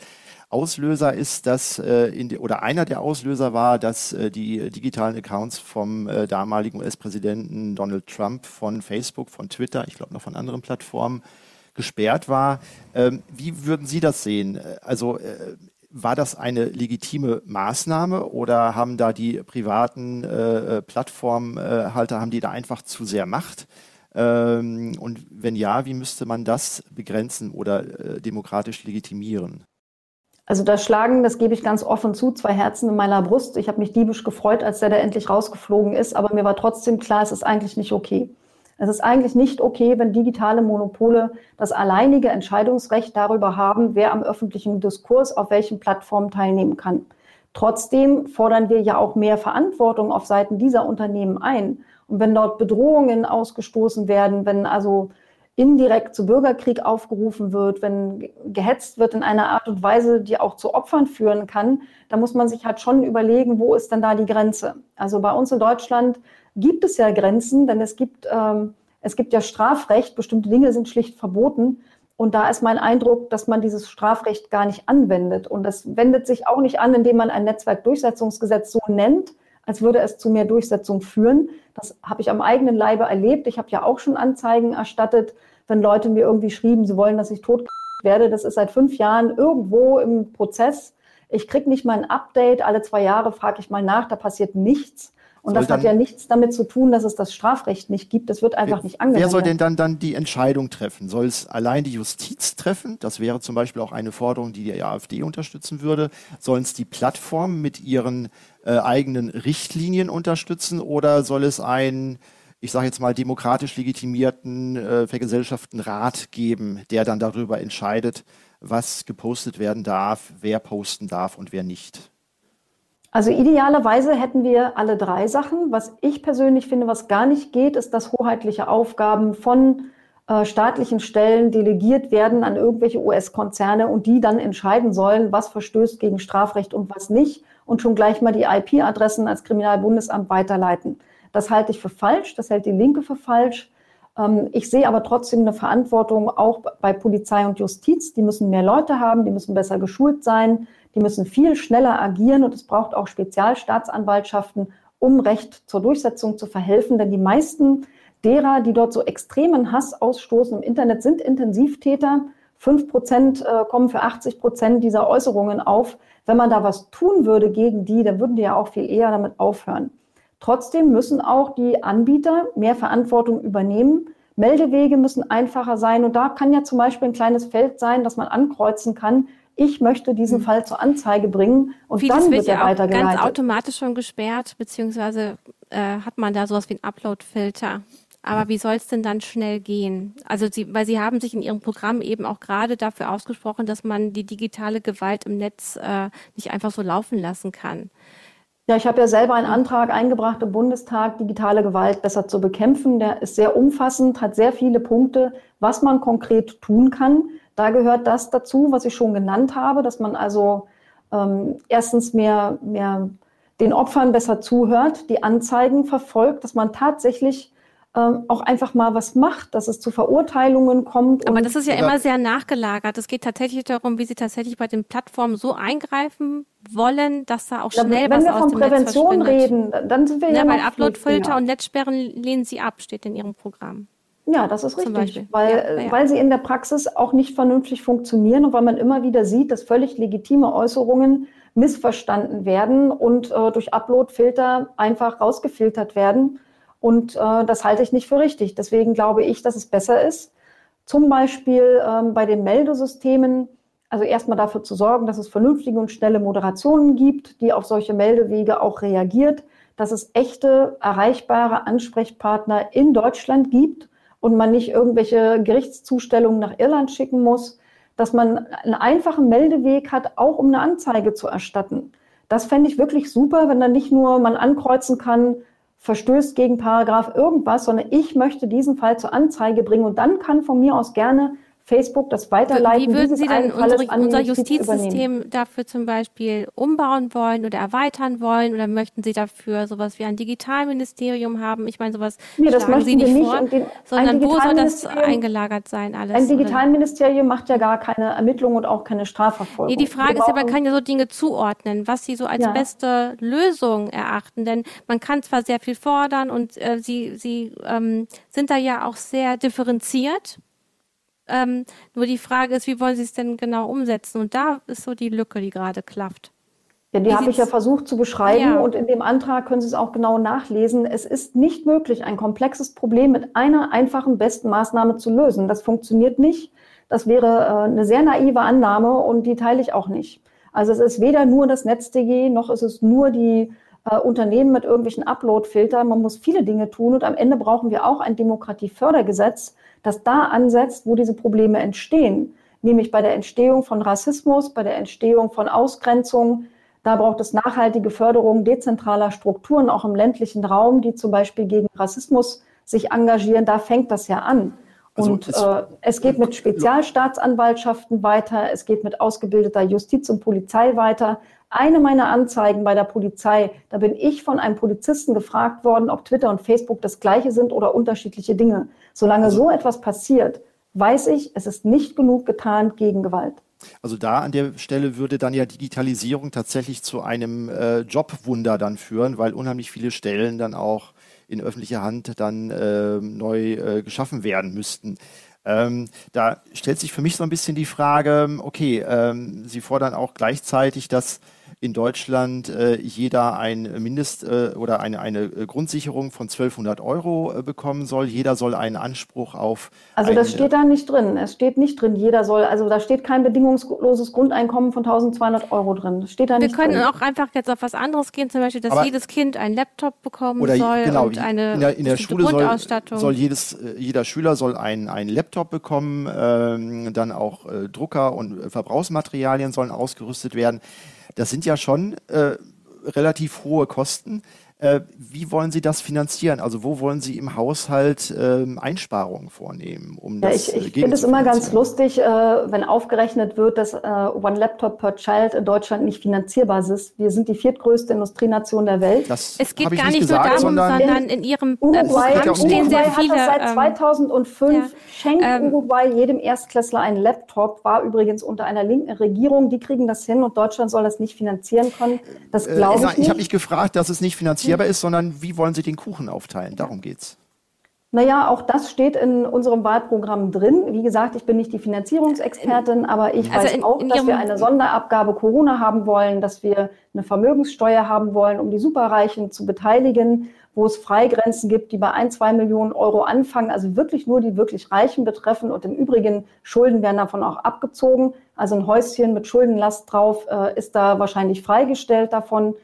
Auslöser ist, dass äh, die, oder einer der Auslöser war, dass äh, die digitalen Accounts vom äh, damaligen US-Präsidenten Donald Trump von Facebook, von Twitter, ich glaube noch von anderen Plattformen gesperrt war. Ähm, wie würden Sie das sehen? Also äh, war das eine legitime Maßnahme oder haben da die privaten äh, äh, Plattformhalter, haben die da einfach zu sehr Macht? Ähm, und wenn ja, wie müsste man das begrenzen oder äh, demokratisch legitimieren? Also da schlagen, das gebe ich ganz offen zu, zwei Herzen in meiner Brust. Ich habe mich diebisch gefreut, als der da endlich rausgeflogen ist, aber mir war trotzdem klar, es ist eigentlich nicht okay. Es ist eigentlich nicht okay, wenn digitale Monopole das alleinige Entscheidungsrecht darüber haben, wer am öffentlichen Diskurs auf welchen Plattformen teilnehmen kann. Trotzdem fordern wir ja auch mehr Verantwortung auf Seiten dieser Unternehmen ein. Und wenn dort Bedrohungen ausgestoßen werden, wenn also indirekt zu Bürgerkrieg aufgerufen wird, wenn gehetzt wird in einer Art und Weise, die auch zu Opfern führen kann, da muss man sich halt schon überlegen, wo ist denn da die Grenze? Also bei uns in Deutschland gibt es ja Grenzen, denn es gibt, ähm, es gibt ja Strafrecht, bestimmte Dinge sind schlicht verboten. Und da ist mein Eindruck, dass man dieses Strafrecht gar nicht anwendet. Und das wendet sich auch nicht an, indem man ein Netzwerkdurchsetzungsgesetz so nennt, als würde es zu mehr Durchsetzung führen. Das habe ich am eigenen Leibe erlebt. Ich habe ja auch schon Anzeigen erstattet, wenn Leute mir irgendwie schrieben, sie wollen, dass ich tot werde. Das ist seit fünf Jahren irgendwo im Prozess. Ich kriege nicht mal ein Update. Alle zwei Jahre frage ich mal nach, da passiert nichts. Und soll das hat ja nichts damit zu tun, dass es das Strafrecht nicht gibt. Das wird einfach nicht angewendet. Wer soll denn dann, dann die Entscheidung treffen? Soll es allein die Justiz treffen? Das wäre zum Beispiel auch eine Forderung, die die AfD unterstützen würde. Sollen es die Plattformen mit ihren äh, eigenen Richtlinien unterstützen oder soll es ein ich sage jetzt mal, demokratisch legitimierten äh, vergesellschafteten Rat geben, der dann darüber entscheidet, was gepostet werden darf, wer posten darf und wer nicht. Also idealerweise hätten wir alle drei Sachen. Was ich persönlich finde, was gar nicht geht, ist, dass hoheitliche Aufgaben von äh, staatlichen Stellen delegiert werden an irgendwelche US-Konzerne und die dann entscheiden sollen, was verstößt gegen Strafrecht und was nicht und schon gleich mal die IP-Adressen als Kriminalbundesamt weiterleiten. Das halte ich für falsch, das hält die Linke für falsch. Ähm, ich sehe aber trotzdem eine Verantwortung auch bei Polizei und Justiz. Die müssen mehr Leute haben, die müssen besser geschult sein, die müssen viel schneller agieren und es braucht auch Spezialstaatsanwaltschaften, um Recht zur Durchsetzung zu verhelfen. Denn die meisten derer, die dort so extremen Hass ausstoßen im Internet, sind Intensivtäter. Fünf Prozent äh, kommen für 80 Prozent dieser Äußerungen auf. Wenn man da was tun würde gegen die, dann würden die ja auch viel eher damit aufhören. Trotzdem müssen auch die Anbieter mehr Verantwortung übernehmen. Meldewege müssen einfacher sein. Und da kann ja zum Beispiel ein kleines Feld sein, das man ankreuzen kann, ich möchte diesen mhm. Fall zur Anzeige bringen und Vieles dann wird, wird er ja weitergeleitet. ganz automatisch schon gesperrt, beziehungsweise äh, hat man da sowas wie einen Upload-Filter. Aber wie soll es denn dann schnell gehen? Also Sie, weil Sie haben sich in Ihrem Programm eben auch gerade dafür ausgesprochen, dass man die digitale Gewalt im Netz äh, nicht einfach so laufen lassen kann. Ja, ich habe ja selber einen Antrag eingebracht im Bundestag, digitale Gewalt besser zu bekämpfen. Der ist sehr umfassend, hat sehr viele Punkte, was man konkret tun kann. Da gehört das dazu, was ich schon genannt habe, dass man also ähm, erstens mehr, mehr den Opfern besser zuhört, die Anzeigen verfolgt, dass man tatsächlich ähm, auch einfach mal was macht, dass es zu Verurteilungen kommt. Aber das ist ja immer sehr nachgelagert. Es geht tatsächlich darum, wie sie tatsächlich bei den Plattformen so eingreifen wollen, dass da auch schnell ja, wenn was wir von Prävention reden, dann sind wir ja, ja weil Uploadfilter und Netzsperren lehnen sie ab, steht in ihrem Programm. Ja, das ist richtig, weil, ja, ja. weil sie in der Praxis auch nicht vernünftig funktionieren und weil man immer wieder sieht, dass völlig legitime Äußerungen missverstanden werden und äh, durch Uploadfilter einfach rausgefiltert werden. Und äh, das halte ich nicht für richtig. Deswegen glaube ich, dass es besser ist, zum Beispiel ähm, bei den Meldesystemen, also erstmal dafür zu sorgen, dass es vernünftige und schnelle Moderationen gibt, die auf solche Meldewege auch reagiert, dass es echte, erreichbare Ansprechpartner in Deutschland gibt und man nicht irgendwelche Gerichtszustellungen nach Irland schicken muss, dass man einen einfachen Meldeweg hat, auch um eine Anzeige zu erstatten. Das fände ich wirklich super, wenn dann nicht nur man ankreuzen kann, verstößt gegen Paragraph irgendwas, sondern ich möchte diesen Fall zur Anzeige bringen und dann kann von mir aus gerne Facebook das weiterleiten. Wie würden Sie denn unsere, unser Justizsystem dafür zum Beispiel umbauen wollen oder erweitern wollen? Oder möchten Sie dafür sowas wie ein Digitalministerium haben? Ich meine, sowas nee, das möchten Sie nicht, nicht vor, den, sondern wo soll das eingelagert sein alles? Ein Digitalministerium macht ja gar keine Ermittlung und auch keine Strafverfolgung. Nee, die Frage ist ja, man kann ja so Dinge zuordnen, was Sie so als ja. beste Lösung erachten. Denn man kann zwar sehr viel fordern und äh, Sie, Sie ähm, sind da ja auch sehr differenziert ähm, nur die Frage ist, wie wollen Sie es denn genau umsetzen? Und da ist so die Lücke, die gerade klafft. Ja, die habe ich ja versucht zu beschreiben ja. und in dem Antrag können Sie es auch genau nachlesen. Es ist nicht möglich, ein komplexes Problem mit einer einfachen besten Maßnahme zu lösen. Das funktioniert nicht. Das wäre äh, eine sehr naive Annahme und die teile ich auch nicht. Also es ist weder nur das NetzDG noch ist es nur die äh, Unternehmen mit irgendwelchen Upload-Filtern. Man muss viele Dinge tun und am Ende brauchen wir auch ein Demokratiefördergesetz, das da ansetzt, wo diese Probleme entstehen, nämlich bei der Entstehung von Rassismus, bei der Entstehung von Ausgrenzung. Da braucht es nachhaltige Förderung dezentraler Strukturen, auch im ländlichen Raum, die zum Beispiel gegen Rassismus sich engagieren. Da fängt das ja an. Also und äh, es geht mit Spezialstaatsanwaltschaften weiter, es geht mit ausgebildeter Justiz und Polizei weiter. Eine meiner Anzeigen bei der Polizei, da bin ich von einem Polizisten gefragt worden, ob Twitter und Facebook das gleiche sind oder unterschiedliche Dinge. Solange also, so etwas passiert, weiß ich, es ist nicht genug getan gegen Gewalt. Also da an der Stelle würde dann ja Digitalisierung tatsächlich zu einem äh, Jobwunder dann führen, weil unheimlich viele Stellen dann auch in öffentlicher Hand dann äh, neu äh, geschaffen werden müssten. Ähm, da stellt sich für mich so ein bisschen die Frage, okay, ähm, Sie fordern auch gleichzeitig, dass in Deutschland äh, jeder ein Mindest- äh, oder eine, eine Grundsicherung von 1200 Euro äh, bekommen soll. Jeder soll einen Anspruch auf. Also das steht da nicht drin. Es steht nicht drin, jeder soll, also da steht kein bedingungsloses Grundeinkommen von 1200 Euro drin. Das steht da Wir nicht können drin. auch einfach jetzt auf was anderes gehen, zum Beispiel, dass Aber- jedes Kind einen Laptop bekommen Oder soll genau, und eine in der, in der Schule soll, Grundausstattung. soll jedes, äh, jeder Schüler soll einen, einen Laptop bekommen, ähm, dann auch äh, Drucker und äh, Verbrauchsmaterialien sollen ausgerüstet werden. Das sind ja schon äh, relativ hohe Kosten. Äh, wie wollen Sie das finanzieren? Also wo wollen Sie im Haushalt ähm, Einsparungen vornehmen, um Ja, das ich äh, ich finde es immer ganz lustig, äh, wenn aufgerechnet wird, dass äh, One Laptop per Child in Deutschland nicht finanzierbar ist. Wir sind die viertgrößte Industrienation der Welt. Das es geht ich gar nicht nicht nur gesagt, darum, sondern sondern in Ihrem äh, Uruguay, Programm stehen sehr Uruguay hat viele. das seit ähm, 2005, ja. schenkt Ähm, Uruguay jedem Erstklässler einen Laptop, war übrigens unter einer linken Regierung, die kriegen das hin und Deutschland soll das nicht finanzieren können. Das äh, glaube nein, ich ich nicht. habe nicht gefragt, dass es nicht finanzierbar ist, sondern wie wollen Sie den Kuchen aufteilen? Darum geht's. Naja, auch das steht in unserem Wahlprogramm drin. Wie gesagt, ich bin nicht die Finanzierungsexpertin, aber ich Also weiß in- auch, in dass wir eine Sonderabgabe Corona haben wollen, dass wir eine Vermögenssteuer haben wollen, um die Superreichen zu beteiligen, wo es Freigrenzen gibt, die bei ein, zwei Millionen Euro anfangen, also wirklich nur die wirklich Reichen betreffen und im Übrigen Schulden werden davon auch abgezogen. Also ein Häuschen mit Schuldenlast drauf äh, ist da wahrscheinlich freigestellt davon.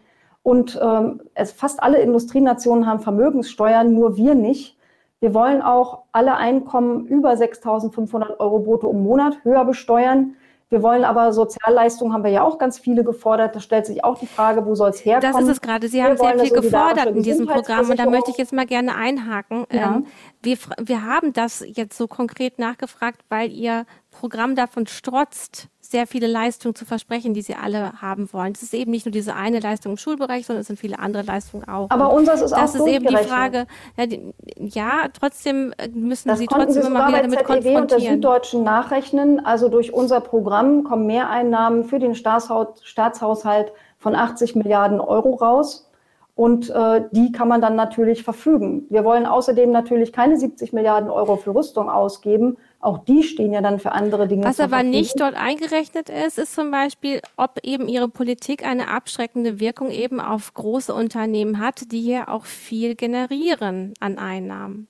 Und ähm, es, fast alle Industrienationen haben Vermögenssteuern, nur wir nicht. Wir wollen auch alle Einkommen über 6.500 Euro brutto im Monat höher besteuern. Wir wollen aber Sozialleistungen, haben wir ja auch ganz viele gefordert. Da stellt sich auch die Frage, wo soll es herkommen? Das ist es gerade. Sie Wir haben sehr wollen eine viel gefordert in diesem Programm und da möchte ich jetzt mal gerne einhaken. Ja. Ähm, wir, wir haben das jetzt so konkret nachgefragt, weil Ihr Programm davon strotzt, sehr viele Leistungen zu versprechen, die Sie alle haben wollen. Es ist eben nicht nur diese eine Leistung im Schulbereich, sondern es sind viele andere Leistungen auch. Aber unseres ist das auch ist eben die. Frage. Ja, die, ja trotzdem äh, müssen Das Sie trotzdem immer wieder damit ZEW und der konfrontieren. Süddeutschen nachrechnen. Also durch unser Programm kommen Mehreinnahmen für den Staatshaushalt von 80 Milliarden Euro raus. Und äh, die kann man dann natürlich verfügen. Wir wollen außerdem natürlich keine 70 Milliarden Euro für Rüstung ausgeben. Auch die stehen ja dann für andere Dinge. Was aber nicht dort eingerechnet ist, ist zum Beispiel, ob eben ihre Politik eine abschreckende Wirkung eben auf große Unternehmen hat, die hier auch viel generieren an Einnahmen.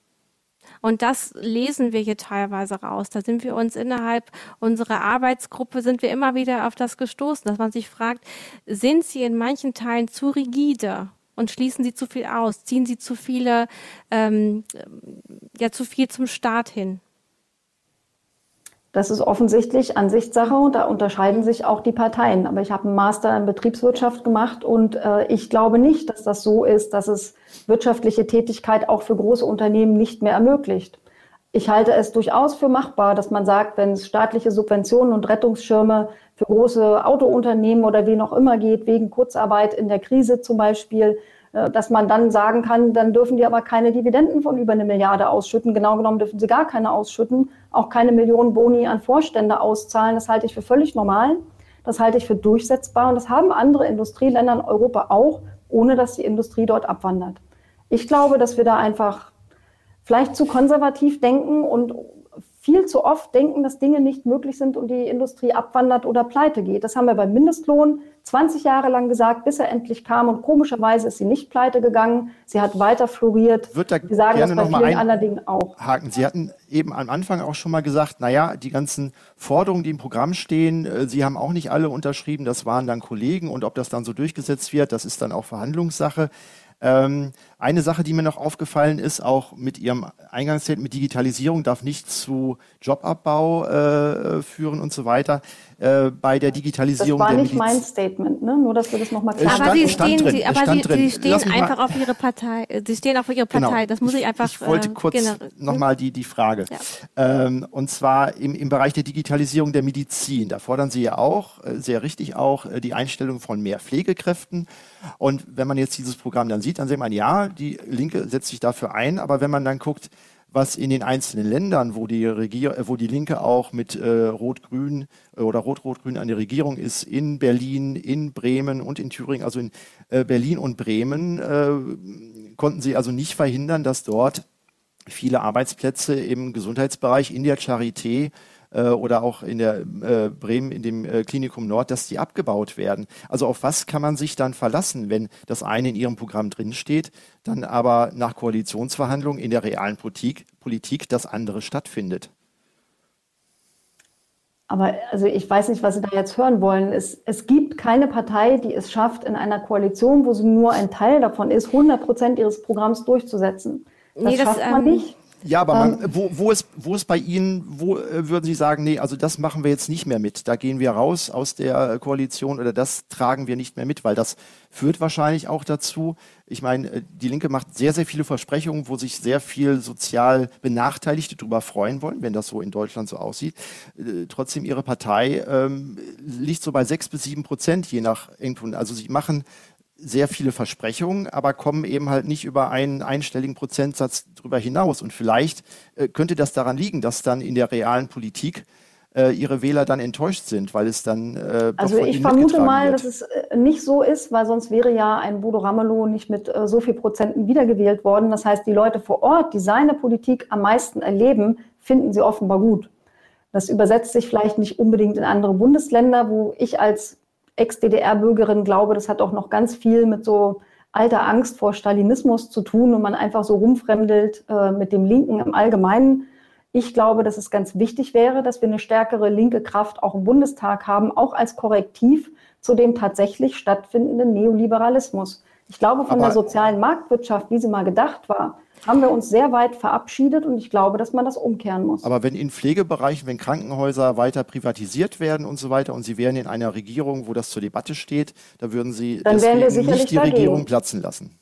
Und das lesen wir hier teilweise raus. Da sind wir uns innerhalb unserer Arbeitsgruppe, sind wir immer wieder auf das gestoßen, dass man sich fragt, sind sie in manchen Teilen zu rigide? Und schließen sie zu viel aus? Ziehen sie zu viele, ähm, ja, zu viel zum Staat hin? Das ist offensichtlich Ansichtssache und da unterscheiden sich auch die Parteien. Aber ich habe einen Master in Betriebswirtschaft gemacht und äh, ich glaube nicht, dass das so ist, dass es wirtschaftliche Tätigkeit auch für große Unternehmen nicht mehr ermöglicht. Ich halte es durchaus für machbar, dass man sagt, wenn es staatliche Subventionen und Rettungsschirme für große Autounternehmen oder wen auch immer geht, wegen Kurzarbeit in der Krise zum Beispiel, äh, dass man dann sagen kann, dann dürfen die aber keine Dividenden von über eine Milliarde ausschütten. Genau genommen dürfen sie gar keine ausschütten, auch keine Millionen Boni an Vorstände auszahlen. Das halte ich für völlig normal. Das halte ich für durchsetzbar. Und das haben andere Industrieländer in Europa auch, ohne dass die Industrie dort abwandert. Ich glaube, dass wir da einfach vielleicht zu konservativ denken und viel zu oft denken, dass Dinge nicht möglich sind und die Industrie abwandert oder pleite geht. Das haben wir beim Mindestlohn 20 Jahre lang gesagt, bis er endlich kam. Und komischerweise ist sie nicht pleite gegangen. Sie hat weiter floriert. Wird da Wir sagen gerne das bei vielen anderen Dingen auch. Haken. Sie hatten eben am Anfang auch schon mal gesagt, naja, die ganzen Forderungen, die im Programm stehen, äh, Sie haben auch nicht alle unterschrieben, das waren dann Kollegen und ob das dann so durchgesetzt wird, das ist dann auch Verhandlungssache. Ähm, eine Sache, die mir noch aufgefallen ist, auch mit Ihrem Eingangsstatement mit Digitalisierung darf nicht zu Jobabbau äh, führen und so weiter. Äh, bei der Das Digitalisierung war der nicht mein Statement, ne? nur dass wir das nochmal klar aber sie stehen, drin, sie, aber sie, sie stehen einfach auf ihre Partei. Sie stehen auf ihre Partei. Das muss ich einfach. Ich, ich wollte äh, kurz nochmal die, die Frage. Ähm, und zwar im, im Bereich der Digitalisierung der Medizin. Da fordern Sie ja auch, äh, sehr richtig auch, äh, die Einstellung von mehr Pflegekräften. Und wenn man jetzt dieses Programm dann sieht, dann sieht man, ja, die Linke setzt sich dafür ein. Aber wenn man dann guckt, was in den einzelnen Ländern, wo die, Regier wo die Linke auch mit äh, Rot-Grün oder Rot-Rot-Grün an der Regierung ist, in Berlin, in Bremen und in Thüringen, also in äh, Berlin und Bremen, äh, konnten sie also nicht verhindern, dass dort viele Arbeitsplätze im Gesundheitsbereich in der Charité äh, oder auch in der äh, Bremen in dem äh, Klinikum Nord, dass die abgebaut werden. Also auf was kann man sich dann verlassen, wenn das eine in Ihrem Programm drinsteht, dann aber nach Koalitionsverhandlungen in der realen Politik, Politik das andere stattfindet? Aber also ich weiß nicht, was Sie da jetzt hören wollen. Es, es gibt keine Partei, die es schafft, in einer Koalition, wo sie nur ein Teil davon ist, 100 Prozent ihres Programms durchzusetzen. Das nee, schafft man ähm, nicht. Ja, aber man, ähm, wo, wo, ist, wo ist bei Ihnen, wo äh, würden Sie sagen, nee, also das machen wir jetzt nicht mehr mit. Da gehen wir raus aus der Koalition oder das tragen wir nicht mehr mit, weil das führt wahrscheinlich auch dazu. Ich meine, äh, die Linke macht sehr, sehr viele Versprechungen, wo sich sehr viel sozial Benachteiligte darüber freuen wollen, wenn das so in Deutschland so aussieht. Äh, trotzdem, Ihre Partei ähm, liegt so bei sechs bis sieben Prozent, je nach irgendwo. Also Sie machen sehr viele Versprechungen, aber kommen eben halt nicht über einen einstelligen Prozentsatz drüber hinaus. Und vielleicht äh, könnte das daran liegen, dass dann in der realen Politik äh, ihre Wähler dann enttäuscht sind, weil es dann äh, Also ich vermute mal, wird. dass es äh, nicht so ist, weil sonst wäre ja ein Bodo Ramelow nicht mit äh, so viel Prozenten wiedergewählt worden. Das heißt, die Leute vor Ort, die seine Politik am meisten erleben, finden sie offenbar gut. Das übersetzt sich vielleicht nicht unbedingt in andere Bundesländer, wo ich als Ex-DDR-Bürgerin glaube, das hat auch noch ganz viel mit so alter Angst vor Stalinismus zu tun und man einfach so rumfremdelt äh, mit dem Linken im Allgemeinen. Ich glaube, dass es ganz wichtig wäre, dass wir eine stärkere linke Kraft auch im Bundestag haben, auch als Korrektiv zu dem tatsächlich stattfindenden Neoliberalismus. Ich glaube, von Aber der sozialen Marktwirtschaft, wie sie mal gedacht war, haben wir uns sehr weit verabschiedet und ich glaube, dass man das umkehren muss. Aber wenn in Pflegebereichen, wenn Krankenhäuser weiter privatisiert werden und so weiter und Sie wären in einer Regierung, wo das zur Debatte steht, da würden Sie Dann deswegen nicht die dagegen. Regierung platzen lassen.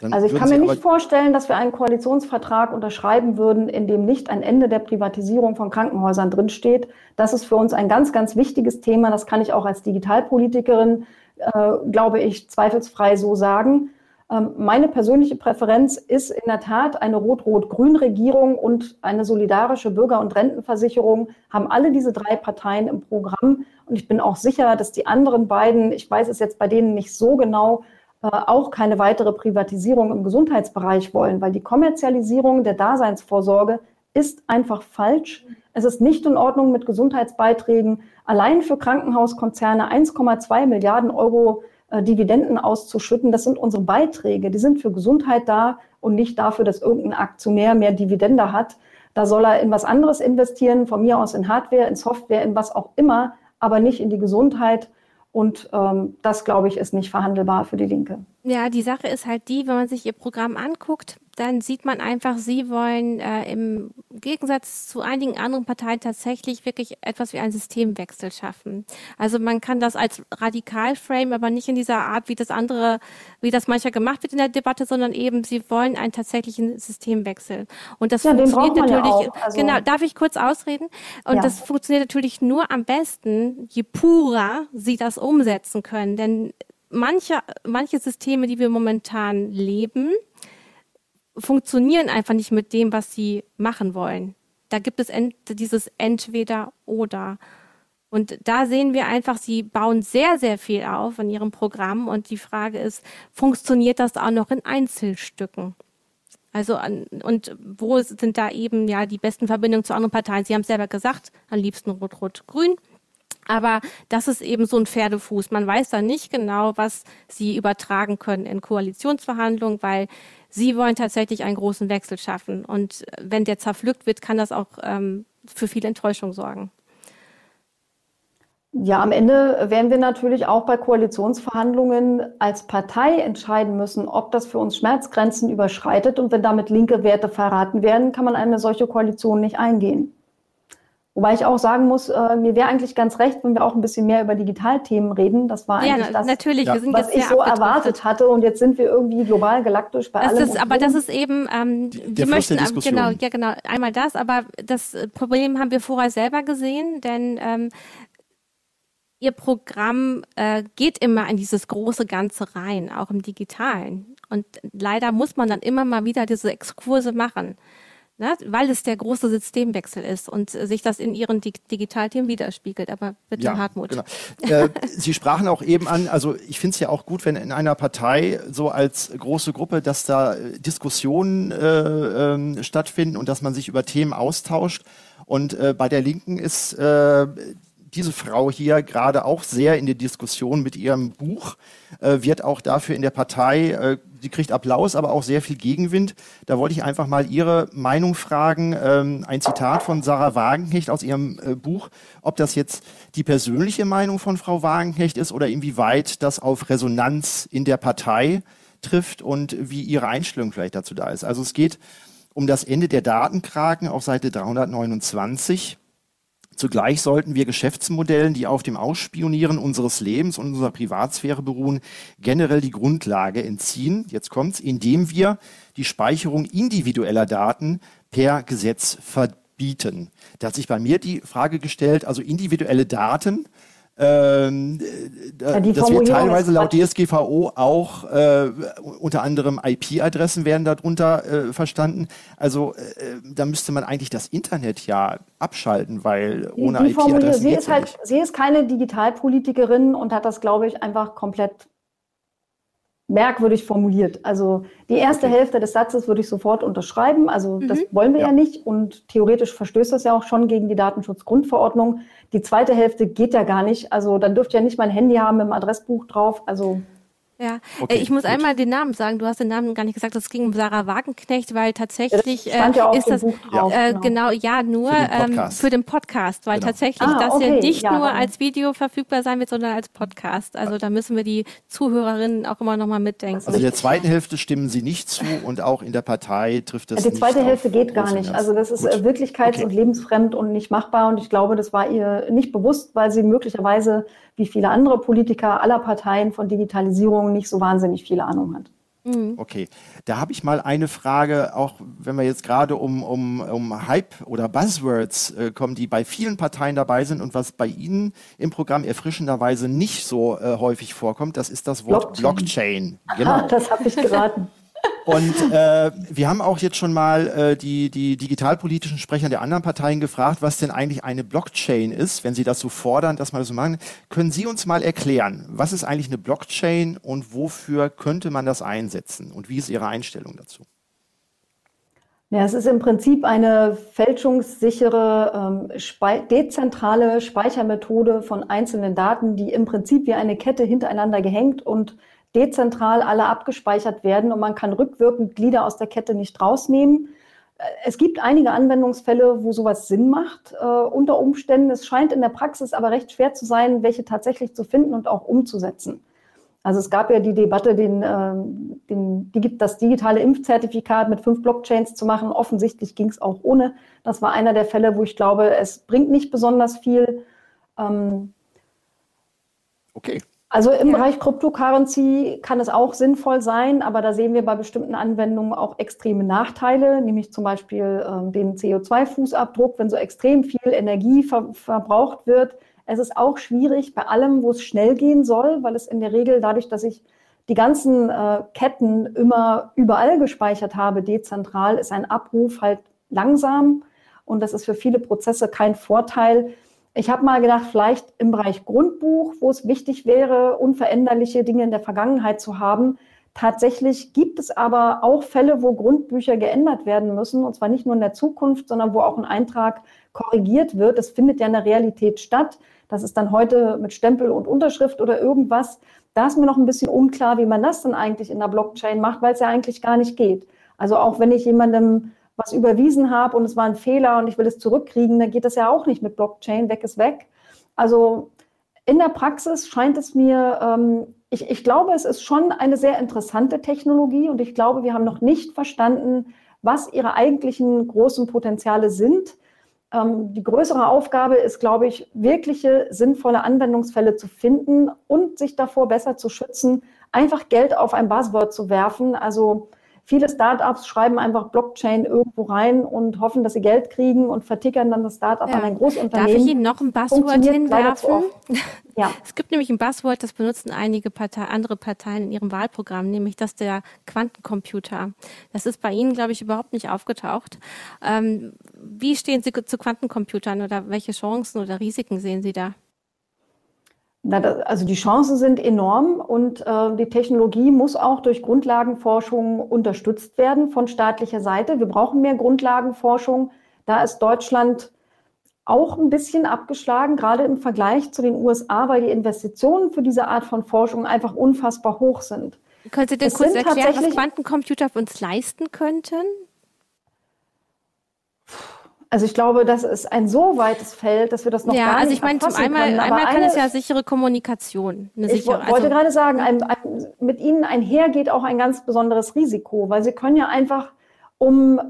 Dann also ich kann mir nicht vorstellen, dass wir einen Koalitionsvertrag unterschreiben würden, in dem nicht ein Ende der Privatisierung von Krankenhäusern drinsteht. Das ist für uns ein ganz, ganz wichtiges Thema. Das kann ich auch als Digitalpolitikerin, äh, glaube ich, zweifelsfrei so sagen. Ähm, meine persönliche Präferenz ist in der Tat eine Rot-Rot-Grün-Regierung und eine solidarische Bürger- und Rentenversicherung haben alle diese drei Parteien im Programm. Und ich bin auch sicher, dass die anderen beiden, ich weiß es jetzt bei denen nicht so genau, äh, auch keine weitere Privatisierung im Gesundheitsbereich wollen, weil die Kommerzialisierung der Daseinsvorsorge ist einfach falsch. Es ist nicht in Ordnung mit Gesundheitsbeiträgen. Allein für Krankenhauskonzerne 1,2 Milliarden Euro Dividenden auszuschütten. Das sind unsere Beiträge. Die sind für Gesundheit da und nicht dafür, dass irgendein Aktionär mehr Dividende hat. Da soll er in was anderes investieren, von mir aus in Hardware, in Software, in was auch immer, aber nicht in die Gesundheit. Und ähm, das, glaube ich, ist nicht verhandelbar für die Linke. Ja, die Sache ist halt die, wenn man sich ihr Programm anguckt, dann sieht man einfach, sie wollen äh, im Gegensatz zu einigen anderen Parteien tatsächlich wirklich etwas wie einen Systemwechsel schaffen. Also man kann das als radikal frame, aber nicht in dieser Art, wie das andere, wie das mancher gemacht wird in der Debatte, sondern eben, sie wollen einen tatsächlichen Systemwechsel. Und das ja, funktioniert natürlich, ja also, genau, darf ich kurz ausreden? Und ja. das funktioniert natürlich nur am besten, je purer sie das umsetzen können. Denn manche, manche Systeme, die wir momentan leben, funktionieren einfach nicht mit dem, was sie machen wollen. Da gibt es ent dieses entweder oder. Und da sehen wir einfach, sie bauen sehr, sehr viel auf in ihrem Programm. Und die Frage ist, funktioniert das auch noch in Einzelstücken? Also, und wo sind da eben ja die besten Verbindungen zu anderen Parteien? Sie haben es selber gesagt, am liebsten Rot-Rot-Grün. Aber das ist eben so ein Pferdefuß. Man weiß da nicht genau, was sie übertragen können in Koalitionsverhandlungen, weil sie wollen tatsächlich einen großen Wechsel schaffen. Und wenn der zerpflückt wird, kann das auch ähm, für viel Enttäuschung sorgen. Ja, am Ende werden wir natürlich auch bei Koalitionsverhandlungen als Partei entscheiden müssen, ob das für uns Schmerzgrenzen überschreitet. Und wenn damit linke Werte verraten werden, kann man eine solche Koalition nicht eingehen. Wobei ich auch sagen muss, äh, mir wäre eigentlich ganz recht, wenn wir auch ein bisschen mehr über Digitalthemen reden. Das war eigentlich ja, das, natürlich. Ja. was ich so erwartet hatte. Und jetzt sind wir irgendwie global galaktisch bei das allem. Ist, aber das ist eben, ähm, die möchten, ähm, genau, ja genau, einmal das. Aber das Problem haben wir vorher selber gesehen, denn ähm, Ihr Programm äh, geht immer in dieses große Ganze rein, auch im Digitalen. Und leider muss man dann immer mal wieder diese Exkurse machen ne, weil es der große Systemwechsel ist und sich das in Ihren Dig Digitalthemen widerspiegelt. Aber bitte, ja, Hartmut. Genau. Äh, Sie sprachen auch eben an, also ich finde es ja auch gut, wenn in einer Partei so als große Gruppe, dass da Diskussionen äh, äh, stattfinden und dass man sich über Themen austauscht. Und äh, bei der Linken ist äh, diese Frau hier gerade auch sehr in der Diskussion mit ihrem Buch, äh, wird auch dafür in der Partei, äh, sie kriegt Applaus, aber auch sehr viel Gegenwind. Da wollte ich einfach mal Ihre Meinung fragen. Ähm, ein Zitat von Sarah Wagenknecht aus ihrem äh, Buch, ob das jetzt die persönliche Meinung von Frau Wagenknecht ist oder inwieweit das auf Resonanz in der Partei trifft und wie Ihre Einstellung vielleicht dazu da ist. Also es geht um das Ende der Datenkraken auf Seite 329. Zugleich sollten wir Geschäftsmodellen, die auf dem Ausspionieren unseres Lebens und unserer Privatsphäre beruhen, generell die Grundlage entziehen. Jetzt kommt's, indem wir die Speicherung individueller Daten per Gesetz verbieten. Da hat sich bei mir die Frage gestellt, also individuelle Daten, ähm, ja, das wird teilweise laut DSGVO auch äh, unter anderem IP-Adressen werden darunter äh, verstanden. Also äh, da müsste man eigentlich das Internet ja abschalten, weil ohne IP-Adressen sie ist halt, sie ist keine Digitalpolitikerin und hat das, glaube ich, einfach komplett merkwürdig formuliert. Also die erste okay. Hälfte des Satzes würde ich sofort unterschreiben. Also mhm. das wollen wir ja. ja. nicht und theoretisch verstößt das ja auch schon gegen die Datenschutzgrundverordnung. Die zweite Hälfte geht ja gar nicht. Also dann dürft ihr ja nicht mein Handy haben mit dem Adressbuch drauf. Also ja, okay, ich muss gut. einmal den Namen sagen. Du hast den Namen gar nicht gesagt. Es ging um Sarah Wagenknecht, weil tatsächlich ja, das äh, ist das drauf, äh, genau. genau. ja nur für den, ähm, für den Podcast, weil genau. tatsächlich ah, das okay. ja nicht ja, nur dann. als Video verfügbar sein wird, sondern als Podcast. Also da müssen wir die Zuhörerinnen auch immer noch mal mitdenken. Also in der zweiten Hälfte stimmen sie nicht zu und auch in der Partei trifft es Die zweite Hälfte geht gar nicht. Also das ist gut. wirklichkeits- okay. und lebensfremd und nicht machbar. Und ich glaube, das war ihr nicht bewusst, weil sie möglicherweise wie viele andere Politiker aller Parteien von Digitalisierung nicht so wahnsinnig viel Ahnung hat. Mhm. Okay, da habe ich mal eine Frage, auch wenn wir jetzt gerade um, um, um Hype oder Buzzwords äh, kommen, die bei vielen Parteien dabei sind und was bei Ihnen im Programm erfrischenderweise nicht so äh, häufig vorkommt, das ist das Wort Blockchain. Blockchain. Genau. Aha, das habe ich geraten. Und äh, wir haben auch jetzt schon mal äh, die, die digitalpolitischen Sprecher der anderen Parteien gefragt, was denn eigentlich eine Blockchain ist, wenn sie das so fordern, dass man das so machen. Können Sie uns mal erklären, was ist eigentlich eine Blockchain und wofür könnte man das einsetzen? Und wie ist Ihre Einstellung dazu? Ja, es ist im Prinzip eine fälschungssichere, ähm, spei dezentrale Speichermethode von einzelnen Daten, die im Prinzip wie eine Kette hintereinander gehängt und dezentral alle abgespeichert werden und man kann rückwirkend Glieder aus der Kette nicht rausnehmen. Äh, es gibt einige Anwendungsfälle, wo sowas Sinn macht äh, unter Umständen. Es scheint in der Praxis aber recht schwer zu sein, welche tatsächlich zu finden und auch umzusetzen. Also es gab ja die Debatte, den, äh, den, das digitale Impfzertifikat mit fünf Blockchains zu machen. Offensichtlich ging es auch ohne. Das war einer der Fälle, wo ich glaube, es bringt nicht besonders viel. Ähm, okay. Also im ja. Bereich Cryptocurrency kann es auch sinnvoll sein, aber da sehen wir bei bestimmten Anwendungen auch extreme Nachteile, nämlich zum Beispiel äh, den CO2-Fußabdruck, wenn so extrem viel Energie ver verbraucht wird. Es ist auch schwierig bei allem, wo es schnell gehen soll, weil es in der Regel dadurch, dass ich die ganzen äh, Ketten immer überall gespeichert habe, dezentral, ist ein Abruf halt langsam und das ist für viele Prozesse kein Vorteil. Ich habe mal gedacht, vielleicht im Bereich Grundbuch, wo es wichtig wäre, unveränderliche Dinge in der Vergangenheit zu haben. Tatsächlich gibt es aber auch Fälle, wo Grundbücher geändert werden müssen, und zwar nicht nur in der Zukunft, sondern wo auch ein Eintrag korrigiert wird. Das findet ja in der Realität statt. Das ist dann heute mit Stempel und Unterschrift oder irgendwas. Da ist mir noch ein bisschen unklar, wie man das dann eigentlich in der Blockchain macht, weil es ja eigentlich gar nicht geht. Also auch wenn ich jemandem was überwiesen habe und es war ein Fehler und ich will es zurückkriegen, dann geht das ja auch nicht mit Blockchain, weg ist weg. Also in der Praxis scheint es mir, ähm, ich, ich glaube, es ist schon eine sehr interessante Technologie und ich glaube, wir haben noch nicht verstanden, was ihre eigentlichen großen Potenziale sind. Ähm, die größere Aufgabe ist, glaube ich, wirkliche sinnvolle Anwendungsfälle zu finden und sich davor besser zu schützen, einfach Geld auf ein Buzzword zu werfen. Also Viele Startups schreiben einfach Blockchain irgendwo rein und hoffen, dass sie Geld kriegen und vertickern dann das Startup ja. an ein Großunternehmen. Darf ich Ihnen noch ein Buzzword hinwerfen? Ja. Es gibt nämlich ein Buzzword, das benutzen einige Partei, andere Parteien in ihrem Wahlprogramm, nämlich das der Quantencomputer. Das ist bei Ihnen, glaube ich, überhaupt nicht aufgetaucht. Ähm, wie stehen Sie zu Quantencomputern oder welche Chancen oder Risiken sehen Sie da? Na, also die Chancen sind enorm und äh, die Technologie muss auch durch Grundlagenforschung unterstützt werden von staatlicher Seite. Wir brauchen mehr Grundlagenforschung. Da ist Deutschland auch ein bisschen abgeschlagen, gerade im Vergleich zu den USA, weil die Investitionen für diese Art von Forschung einfach unfassbar hoch sind. Können Sie denn kurz erklären, was Quantencomputer für uns leisten könnten? Also ich glaube, das ist ein so weites Feld, dass wir das noch ja, gar also nicht Ja, also ich meine, zum einmal, einmal kann es ja sichere Kommunikation. Eine sichere, ich wollte also, gerade sagen, ein, ein, mit Ihnen einher geht auch ein ganz besonderes Risiko, weil Sie können ja einfach um,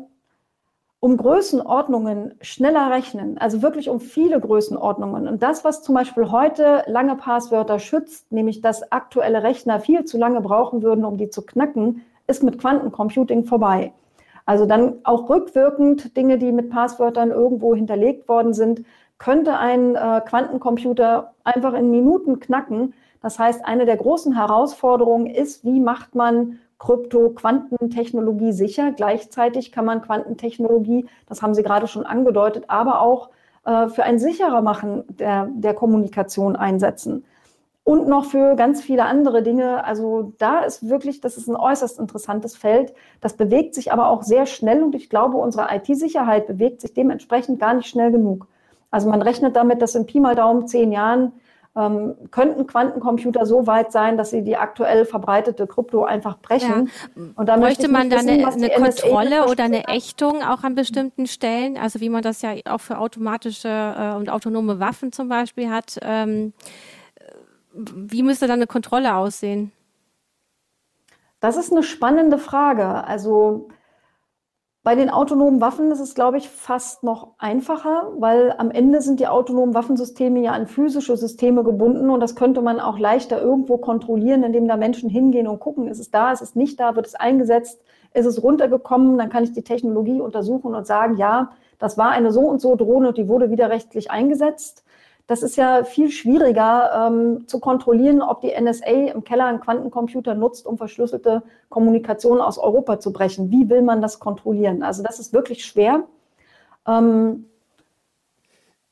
um Größenordnungen schneller rechnen, also wirklich um viele Größenordnungen. Und das, was zum Beispiel heute lange Passwörter schützt, nämlich dass aktuelle Rechner viel zu lange brauchen würden, um die zu knacken, ist mit Quantencomputing vorbei. Also dann auch rückwirkend Dinge, die mit Passwörtern irgendwo hinterlegt worden sind, könnte ein äh, Quantencomputer einfach in Minuten knacken. Das heißt, eine der großen Herausforderungen ist, wie macht man Krypto-Quantentechnologie sicher? Gleichzeitig kann man Quantentechnologie, das haben Sie gerade schon angedeutet, aber auch äh, für ein sicherer Machen der, der Kommunikation einsetzen und noch für ganz viele andere Dinge. Also da ist wirklich, das ist ein äußerst interessantes Feld. Das bewegt sich aber auch sehr schnell und ich glaube, unsere IT-Sicherheit bewegt sich dementsprechend gar nicht schnell genug. Also man rechnet damit, dass in Pi mal Daumen zehn Jahren ähm, könnten Quantencomputer so weit sein, dass sie die aktuell verbreitete Krypto einfach brechen. Ja. Und da Bräuchte man da eine, eine Kontrolle oder eine Ächtung auch an bestimmten Stellen, also wie man das ja auch für automatische äh, und autonome Waffen zum Beispiel hat. Ähm, wie müsste dann eine Kontrolle aussehen? Das ist eine spannende Frage. Also bei den autonomen Waffen ist es, glaube ich, fast noch einfacher, weil am Ende sind die autonomen Waffensysteme ja an physische Systeme gebunden und das könnte man auch leichter irgendwo kontrollieren, indem da Menschen hingehen und gucken, ist es da, ist es nicht da, wird es eingesetzt, ist es runtergekommen, dann kann ich die Technologie untersuchen und sagen, ja, das war eine so und so Drohne und die wurde widerrechtlich eingesetzt. Das ist ja viel schwieriger ähm, zu kontrollieren, ob die NSA im Keller einen Quantencomputer nutzt, um verschlüsselte Kommunikation aus Europa zu brechen. Wie will man das kontrollieren? Also das ist wirklich schwer. Ähm,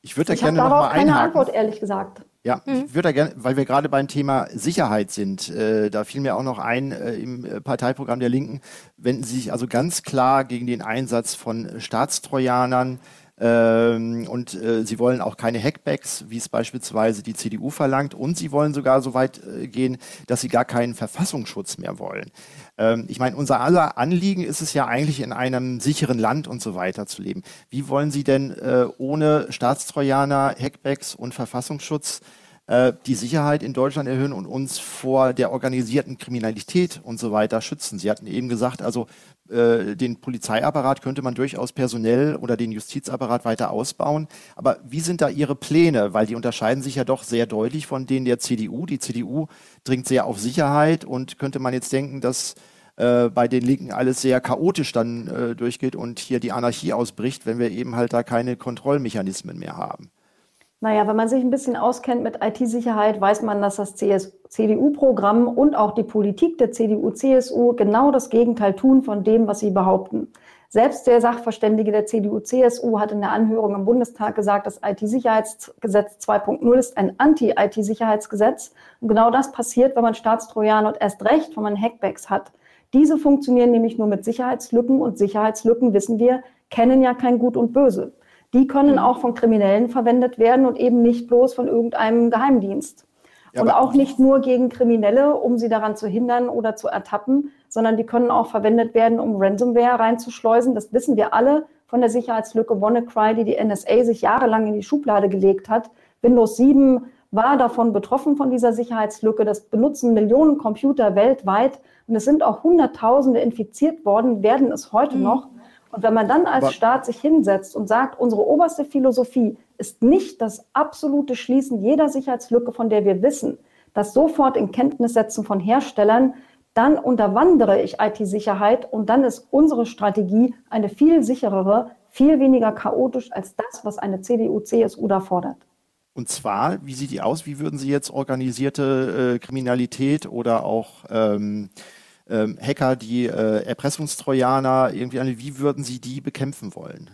ich würde da ich gerne noch mal keine einhaken. Antwort, ehrlich gesagt. Ja, mhm. ich würde da gerne, weil wir gerade beim Thema Sicherheit sind, äh, da fiel mir auch noch ein äh, im äh, Parteiprogramm der Linken, wenden Sie sich also ganz klar gegen den Einsatz von Staatstrojanern, ähm, und äh, sie wollen auch keine Hackbacks, wie es beispielsweise die CDU verlangt. Und sie wollen sogar so weit äh, gehen, dass sie gar keinen Verfassungsschutz mehr wollen. Ähm, ich meine, unser aller Anliegen ist es ja eigentlich, in einem sicheren Land und so weiter zu leben. Wie wollen Sie denn äh, ohne Staatstrojaner, Hackbacks und Verfassungsschutz äh, die Sicherheit in Deutschland erhöhen und uns vor der organisierten Kriminalität und so weiter schützen. Sie hatten eben gesagt, also äh, den Polizeiapparat könnte man durchaus personell oder den Justizapparat weiter ausbauen. Aber wie sind da Ihre Pläne? Weil die unterscheiden sich ja doch sehr deutlich von denen der CDU. Die CDU dringt sehr auf Sicherheit und könnte man jetzt denken, dass äh, bei den Linken alles sehr chaotisch dann äh, durchgeht und hier die Anarchie ausbricht, wenn wir eben halt da keine Kontrollmechanismen mehr haben. Naja, wenn man sich ein bisschen auskennt mit IT-Sicherheit, weiß man, dass das CDU-Programm und auch die Politik der CDU-CSU genau das Gegenteil tun von dem, was sie behaupten. Selbst der Sachverständige der CDU-CSU hat in der Anhörung im Bundestag gesagt, das IT-Sicherheitsgesetz 2.0 ist ein Anti-IT-Sicherheitsgesetz. Und genau das passiert, wenn man Staatstrojaner und erst recht, wenn man Hackbacks hat. Diese funktionieren nämlich nur mit Sicherheitslücken und Sicherheitslücken, wissen wir, kennen ja kein Gut und Böse die können auch von Kriminellen verwendet werden und eben nicht bloß von irgendeinem Geheimdienst. Ja, und auch nicht nur gegen Kriminelle, um sie daran zu hindern oder zu ertappen, sondern die können auch verwendet werden, um Ransomware reinzuschleusen. Das wissen wir alle von der Sicherheitslücke WannaCry, die die NSA sich jahrelang in die Schublade gelegt hat. Windows 7 war davon betroffen von dieser Sicherheitslücke. Das benutzen Millionen Computer weltweit und es sind auch Hunderttausende infiziert worden, werden es heute mhm. noch. Und wenn man dann als Staat sich hinsetzt und sagt, unsere oberste Philosophie ist nicht das absolute Schließen jeder Sicherheitslücke, von der wir wissen, das sofort in Kenntnis setzen von Herstellern, dann unterwandere ich IT-Sicherheit und dann ist unsere Strategie eine viel sicherere, viel weniger chaotisch als das, was eine CDU, CSU da fordert. Und zwar, wie sieht die aus? Wie würden Sie jetzt organisierte äh, Kriminalität oder auch ähm, ähm, Hacker, die äh, Erpressungstrojaner, irgendwie, wie würden Sie die bekämpfen wollen?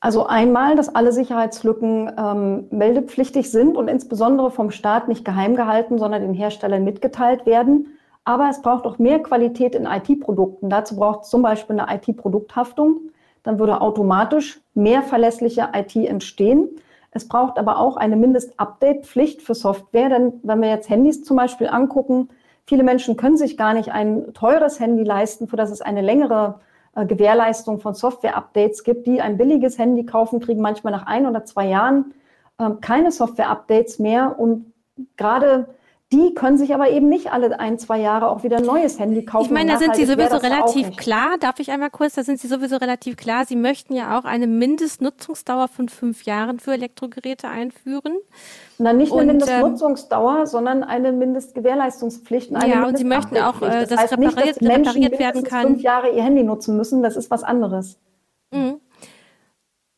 Also einmal, dass alle Sicherheitslücken ähm, meldepflichtig sind und insbesondere vom Staat nicht geheim gehalten, sondern den Herstellern mitgeteilt werden. Aber es braucht auch mehr Qualität in IT-Produkten. Dazu braucht es zum Beispiel eine IT-Produkthaftung. Dann würde automatisch mehr verlässliche IT entstehen. Es braucht aber auch eine Mindest-Update-Pflicht für Software, denn wenn wir jetzt Handys zum Beispiel angucken, viele Menschen können sich gar nicht ein teures Handy leisten, für das es eine längere äh, Gewährleistung von Software-Updates gibt, die ein billiges Handy kaufen, kriegen manchmal nach ein oder zwei Jahren äh, keine Software-Updates mehr. Und gerade die können sich aber eben nicht alle ein, zwei Jahre auch wieder ein neues Handy kaufen. Ich meine, da sind Sie sowieso relativ klar. Darf ich einmal kurz? Da sind Sie sowieso relativ klar. Sie möchten ja auch eine Mindestnutzungsdauer von fünf Jahren für Elektrogeräte einführen. Na, nicht eine und, Mindestnutzungsdauer, ähm, sondern eine Mindestgewährleistungspflicht. Eine ja, und Sie möchten auch, äh, das, das heißt repariert, nicht, dass Menschen repariert werden kann. fünf Jahre ihr Handy nutzen müssen. Das ist was anderes. Mhm.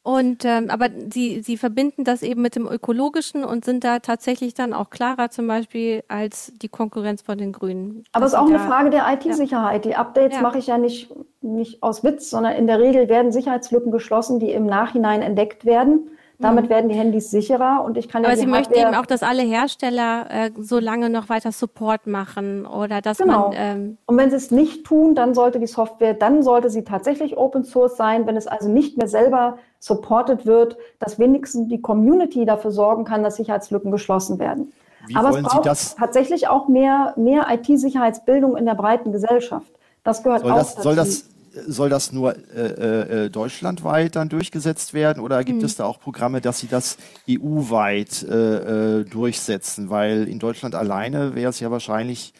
Und ähm, aber sie, sie verbinden das eben mit dem Ökologischen und sind da tatsächlich dann auch klarer zum Beispiel als die Konkurrenz von den Grünen. Aber es ist auch eine Frage der IT-Sicherheit. Ja. Die Updates ja. mache ich ja nicht, nicht aus Witz, sondern in der Regel werden Sicherheitslücken geschlossen, die im Nachhinein entdeckt werden. Damit mhm. werden die Handys sicherer und ich kann Aber ja Sie möchten eben auch, dass alle Hersteller äh, so lange noch weiter Support machen oder dass genau. man. Ähm und wenn sie es nicht tun, dann sollte die Software, dann sollte sie tatsächlich Open Source sein. Wenn es also nicht mehr selber supported wird, dass wenigstens die Community dafür sorgen kann, dass Sicherheitslücken geschlossen werden. Wie Aber es braucht tatsächlich auch mehr, mehr IT-Sicherheitsbildung in der breiten Gesellschaft. Das gehört soll auch das, dazu. Soll das soll das nur äh, äh, deutschlandweit dann durchgesetzt werden oder gibt mhm. es da auch Programme, dass sie das EU-weit äh, äh, durchsetzen? Weil in Deutschland alleine wäre es ja wahrscheinlich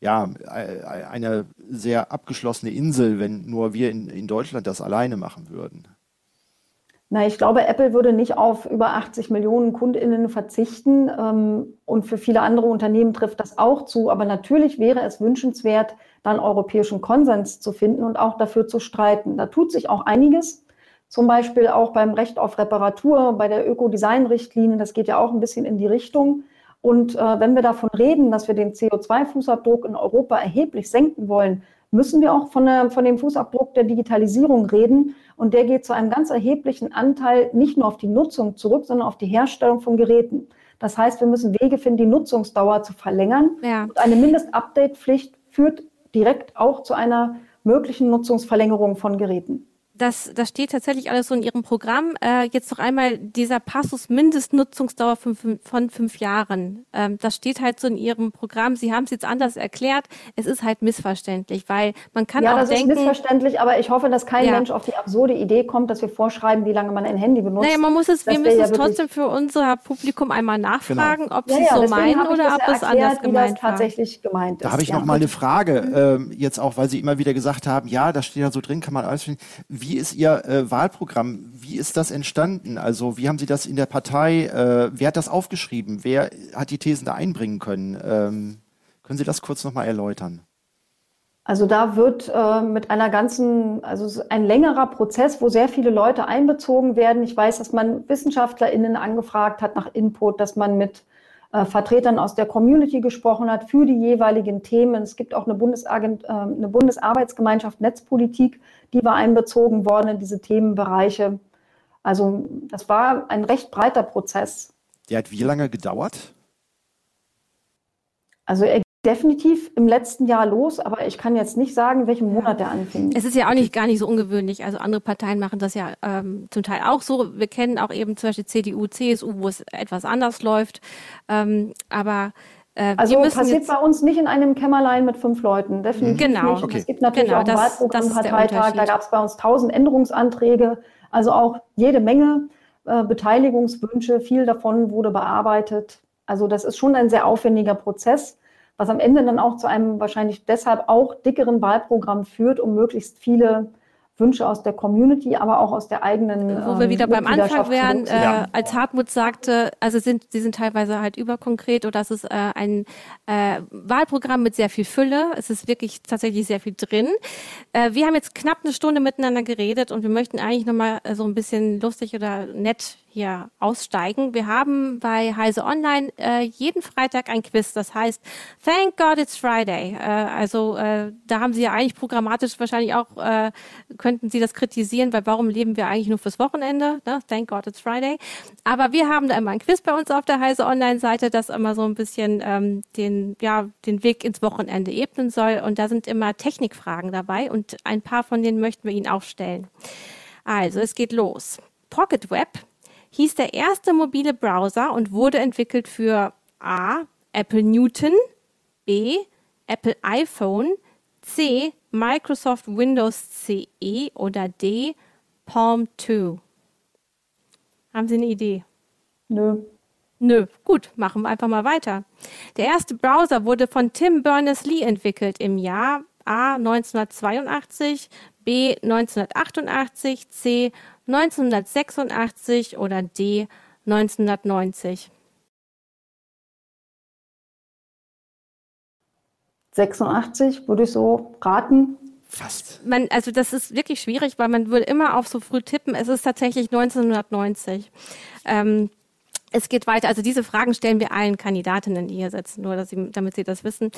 ja, äh, eine sehr abgeschlossene Insel, wenn nur wir in, in Deutschland das alleine machen würden. Na, ich glaube, Apple würde nicht auf über 80 Millionen KundInnen verzichten. Ähm, und für viele andere Unternehmen trifft das auch zu. Aber natürlich wäre es wünschenswert, dann europäischen Konsens zu finden und auch dafür zu streiten. Da tut sich auch einiges. Zum Beispiel auch beim Recht auf Reparatur, bei der Ökodesign-Richtlinie. Das geht ja auch ein bisschen in die Richtung. Und äh, wenn wir davon reden, dass wir den CO2-Fußabdruck in Europa erheblich senken wollen, müssen wir auch von, der, von dem Fußabdruck der Digitalisierung reden. Und der geht zu einem ganz erheblichen Anteil nicht nur auf die Nutzung zurück, sondern auf die Herstellung von Geräten. Das heißt, wir müssen Wege finden, die Nutzungsdauer zu verlängern. Ja. Und eine Mindest-Update-Pflicht führt direkt auch zu einer möglichen Nutzungsverlängerung von Geräten das, das steht tatsächlich alles so in Ihrem Programm. Äh, jetzt noch einmal dieser Passus Mindestnutzungsdauer von, von fünf Jahren. Ähm, das steht halt so in Ihrem Programm. Sie haben es jetzt anders erklärt. Es ist halt missverständlich, weil man kann ja, auch das denken... ist missverständlich, aber ich hoffe, dass kein ja. Mensch auf die absurde Idee kommt, dass wir vorschreiben, wie lange man ein Handy benutzt. Naja, man muss es, wir müssen ja es trotzdem für unser Publikum einmal nachfragen, genau. ob Sie es so meinen oder ob es anders gemeint das tatsächlich gemeint ist. Da habe ich noch mal eine Frage, äh, jetzt auch, weil Sie immer wieder gesagt haben, ja, das steht ja so drin, kann man alles finden. Wie ist Ihr äh, Wahlprogramm, wie ist das entstanden? Also wie haben Sie das in der Partei, äh, wer hat das aufgeschrieben? Wer hat die Thesen da einbringen können? Ähm, können Sie das kurz nochmal erläutern? Also da wird äh, mit einer ganzen, also ein längerer Prozess, wo sehr viele Leute einbezogen werden. Ich weiß, dass man WissenschaftlerInnen angefragt hat nach Input, dass man mit äh, Vertretern aus der Community gesprochen hat für die jeweiligen Themen. Es gibt auch eine, Bundesagent, äh, eine Bundesarbeitsgemeinschaft Netzpolitik, die war einbezogen worden in diese Themenbereiche. Also das war ein recht breiter Prozess. Der hat wie lange gedauert? Also er definitiv im letzten Jahr los, aber ich kann jetzt nicht sagen, welchen Monat der anfing. Es ist ja auch nicht gar nicht so ungewöhnlich. Also andere Parteien machen das ja ähm, zum Teil auch so. Wir kennen auch eben zum Beispiel CDU, CSU, wo es etwas anders läuft. Ähm, aber äh, also passiert bei uns nicht in einem Kämmerlein mit fünf Leuten, definitiv genau. nicht. Okay. Es gibt natürlich genau, auch einen Wahlprogrammparteitag, da gab es bei uns tausend Änderungsanträge, also auch jede Menge äh, Beteiligungswünsche, viel davon wurde bearbeitet. Also das ist schon ein sehr aufwendiger Prozess was am Ende dann auch zu einem wahrscheinlich deshalb auch dickeren Wahlprogramm führt, um möglichst viele Wünsche aus der Community, aber auch aus der eigenen. Wo wir wieder beim Anfang wären, äh, ja. als Hartmut sagte, also sind sie sind teilweise halt überkonkret oder es ist äh, ein äh, Wahlprogramm mit sehr viel Fülle. Es ist wirklich tatsächlich sehr viel drin. Äh, wir haben jetzt knapp eine Stunde miteinander geredet und wir möchten eigentlich nochmal äh, so ein bisschen lustig oder nett hier aussteigen. Wir haben bei Heise Online äh, jeden Freitag ein Quiz. Das heißt, Thank God it's Friday. Äh, also äh, da haben Sie ja eigentlich programmatisch wahrscheinlich auch, äh, könnten Sie das kritisieren, weil warum leben wir eigentlich nur fürs Wochenende? Ne? Thank God it's Friday. Aber wir haben da immer ein Quiz bei uns auf der Heise Online-Seite, das immer so ein bisschen ähm, den, ja, den Weg ins Wochenende ebnen soll. Und da sind immer Technikfragen dabei und ein paar von denen möchten wir Ihnen auch stellen. Also, es geht los. Pocket Web hieß der erste mobile Browser und wurde entwickelt für A. Apple Newton, B. Apple iPhone, C. Microsoft Windows CE oder D. Palm 2. Haben Sie eine Idee? Nö. Nö, gut, machen wir einfach mal weiter. Der erste Browser wurde von Tim Berners-Lee entwickelt im Jahr A 1982, B 1988, C 1986 oder D 1990? 86 würde ich so raten. Fast. Man, also das ist wirklich schwierig, weil man würde immer auf so früh tippen. Es ist tatsächlich 1990. Ähm, es geht weiter. Also diese Fragen stellen wir allen Kandidatinnen, die hier sitzen, nur sie, damit sie das wissen.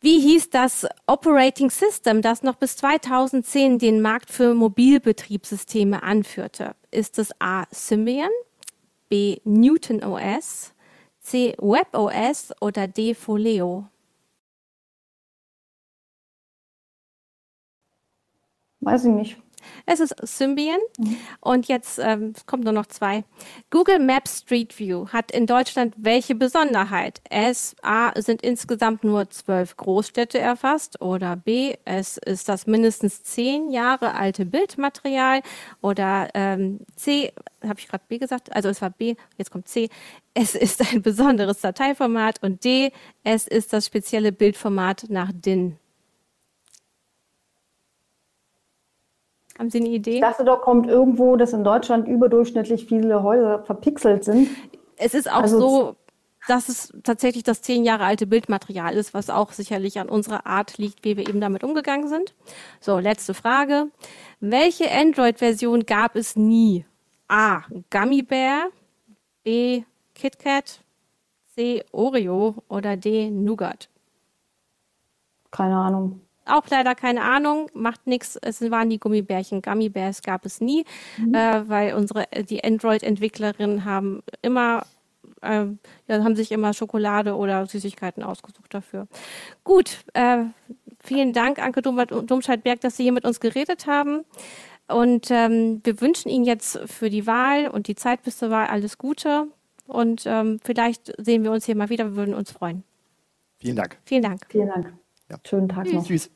Wie hieß das Operating System, das noch bis 2010 den Markt für Mobilbetriebssysteme anführte? Ist es A. Symbian, B. Newton OS, C. Web OS oder D. Folio? Weiß ich nicht. Es ist Symbian. Mhm. Und jetzt ähm, kommt nur noch zwei. Google Maps Street View hat in Deutschland welche Besonderheit? S, A, sind insgesamt nur zwölf Großstädte erfasst oder B, es ist das mindestens zehn Jahre alte Bildmaterial oder ähm, C, habe ich gerade B gesagt? Also es war B, jetzt kommt C. Es ist ein besonderes Dateiformat und D, es ist das spezielle Bildformat nach DIN. Haben Sie eine Idee? Ich dachte, da kommt irgendwo, dass in Deutschland überdurchschnittlich viele Häuser verpixelt sind. Es ist auch also so, dass es tatsächlich das zehn Jahre alte Bildmaterial ist, was auch sicherlich an unserer Art liegt, wie wir eben damit umgegangen sind. So, letzte Frage. Welche Android-Version gab es nie? A. Gummy Bear, B. KitKat, C. Oreo oder D. Nougat? Keine Ahnung. Auch leider keine Ahnung, macht nichts. Es waren die Gummibärchen. Gummy Bears gab es nie, mhm. äh, weil unsere die Android-Entwicklerinnen haben immer äh, ja, haben sich immer Schokolade oder Süßigkeiten ausgesucht dafür. Gut, äh, vielen Dank, Anke Domscheit-Berg, dass Sie hier mit uns geredet haben. Und ähm, wir wünschen Ihnen jetzt für die Wahl und die Zeit bis zur Wahl alles Gute. Und ähm, vielleicht sehen wir uns hier mal wieder. Wir würden uns freuen. Vielen Dank. Vielen Dank. Vielen Dank. Ja. Schönen Tag Tschüss. noch. Tschüss.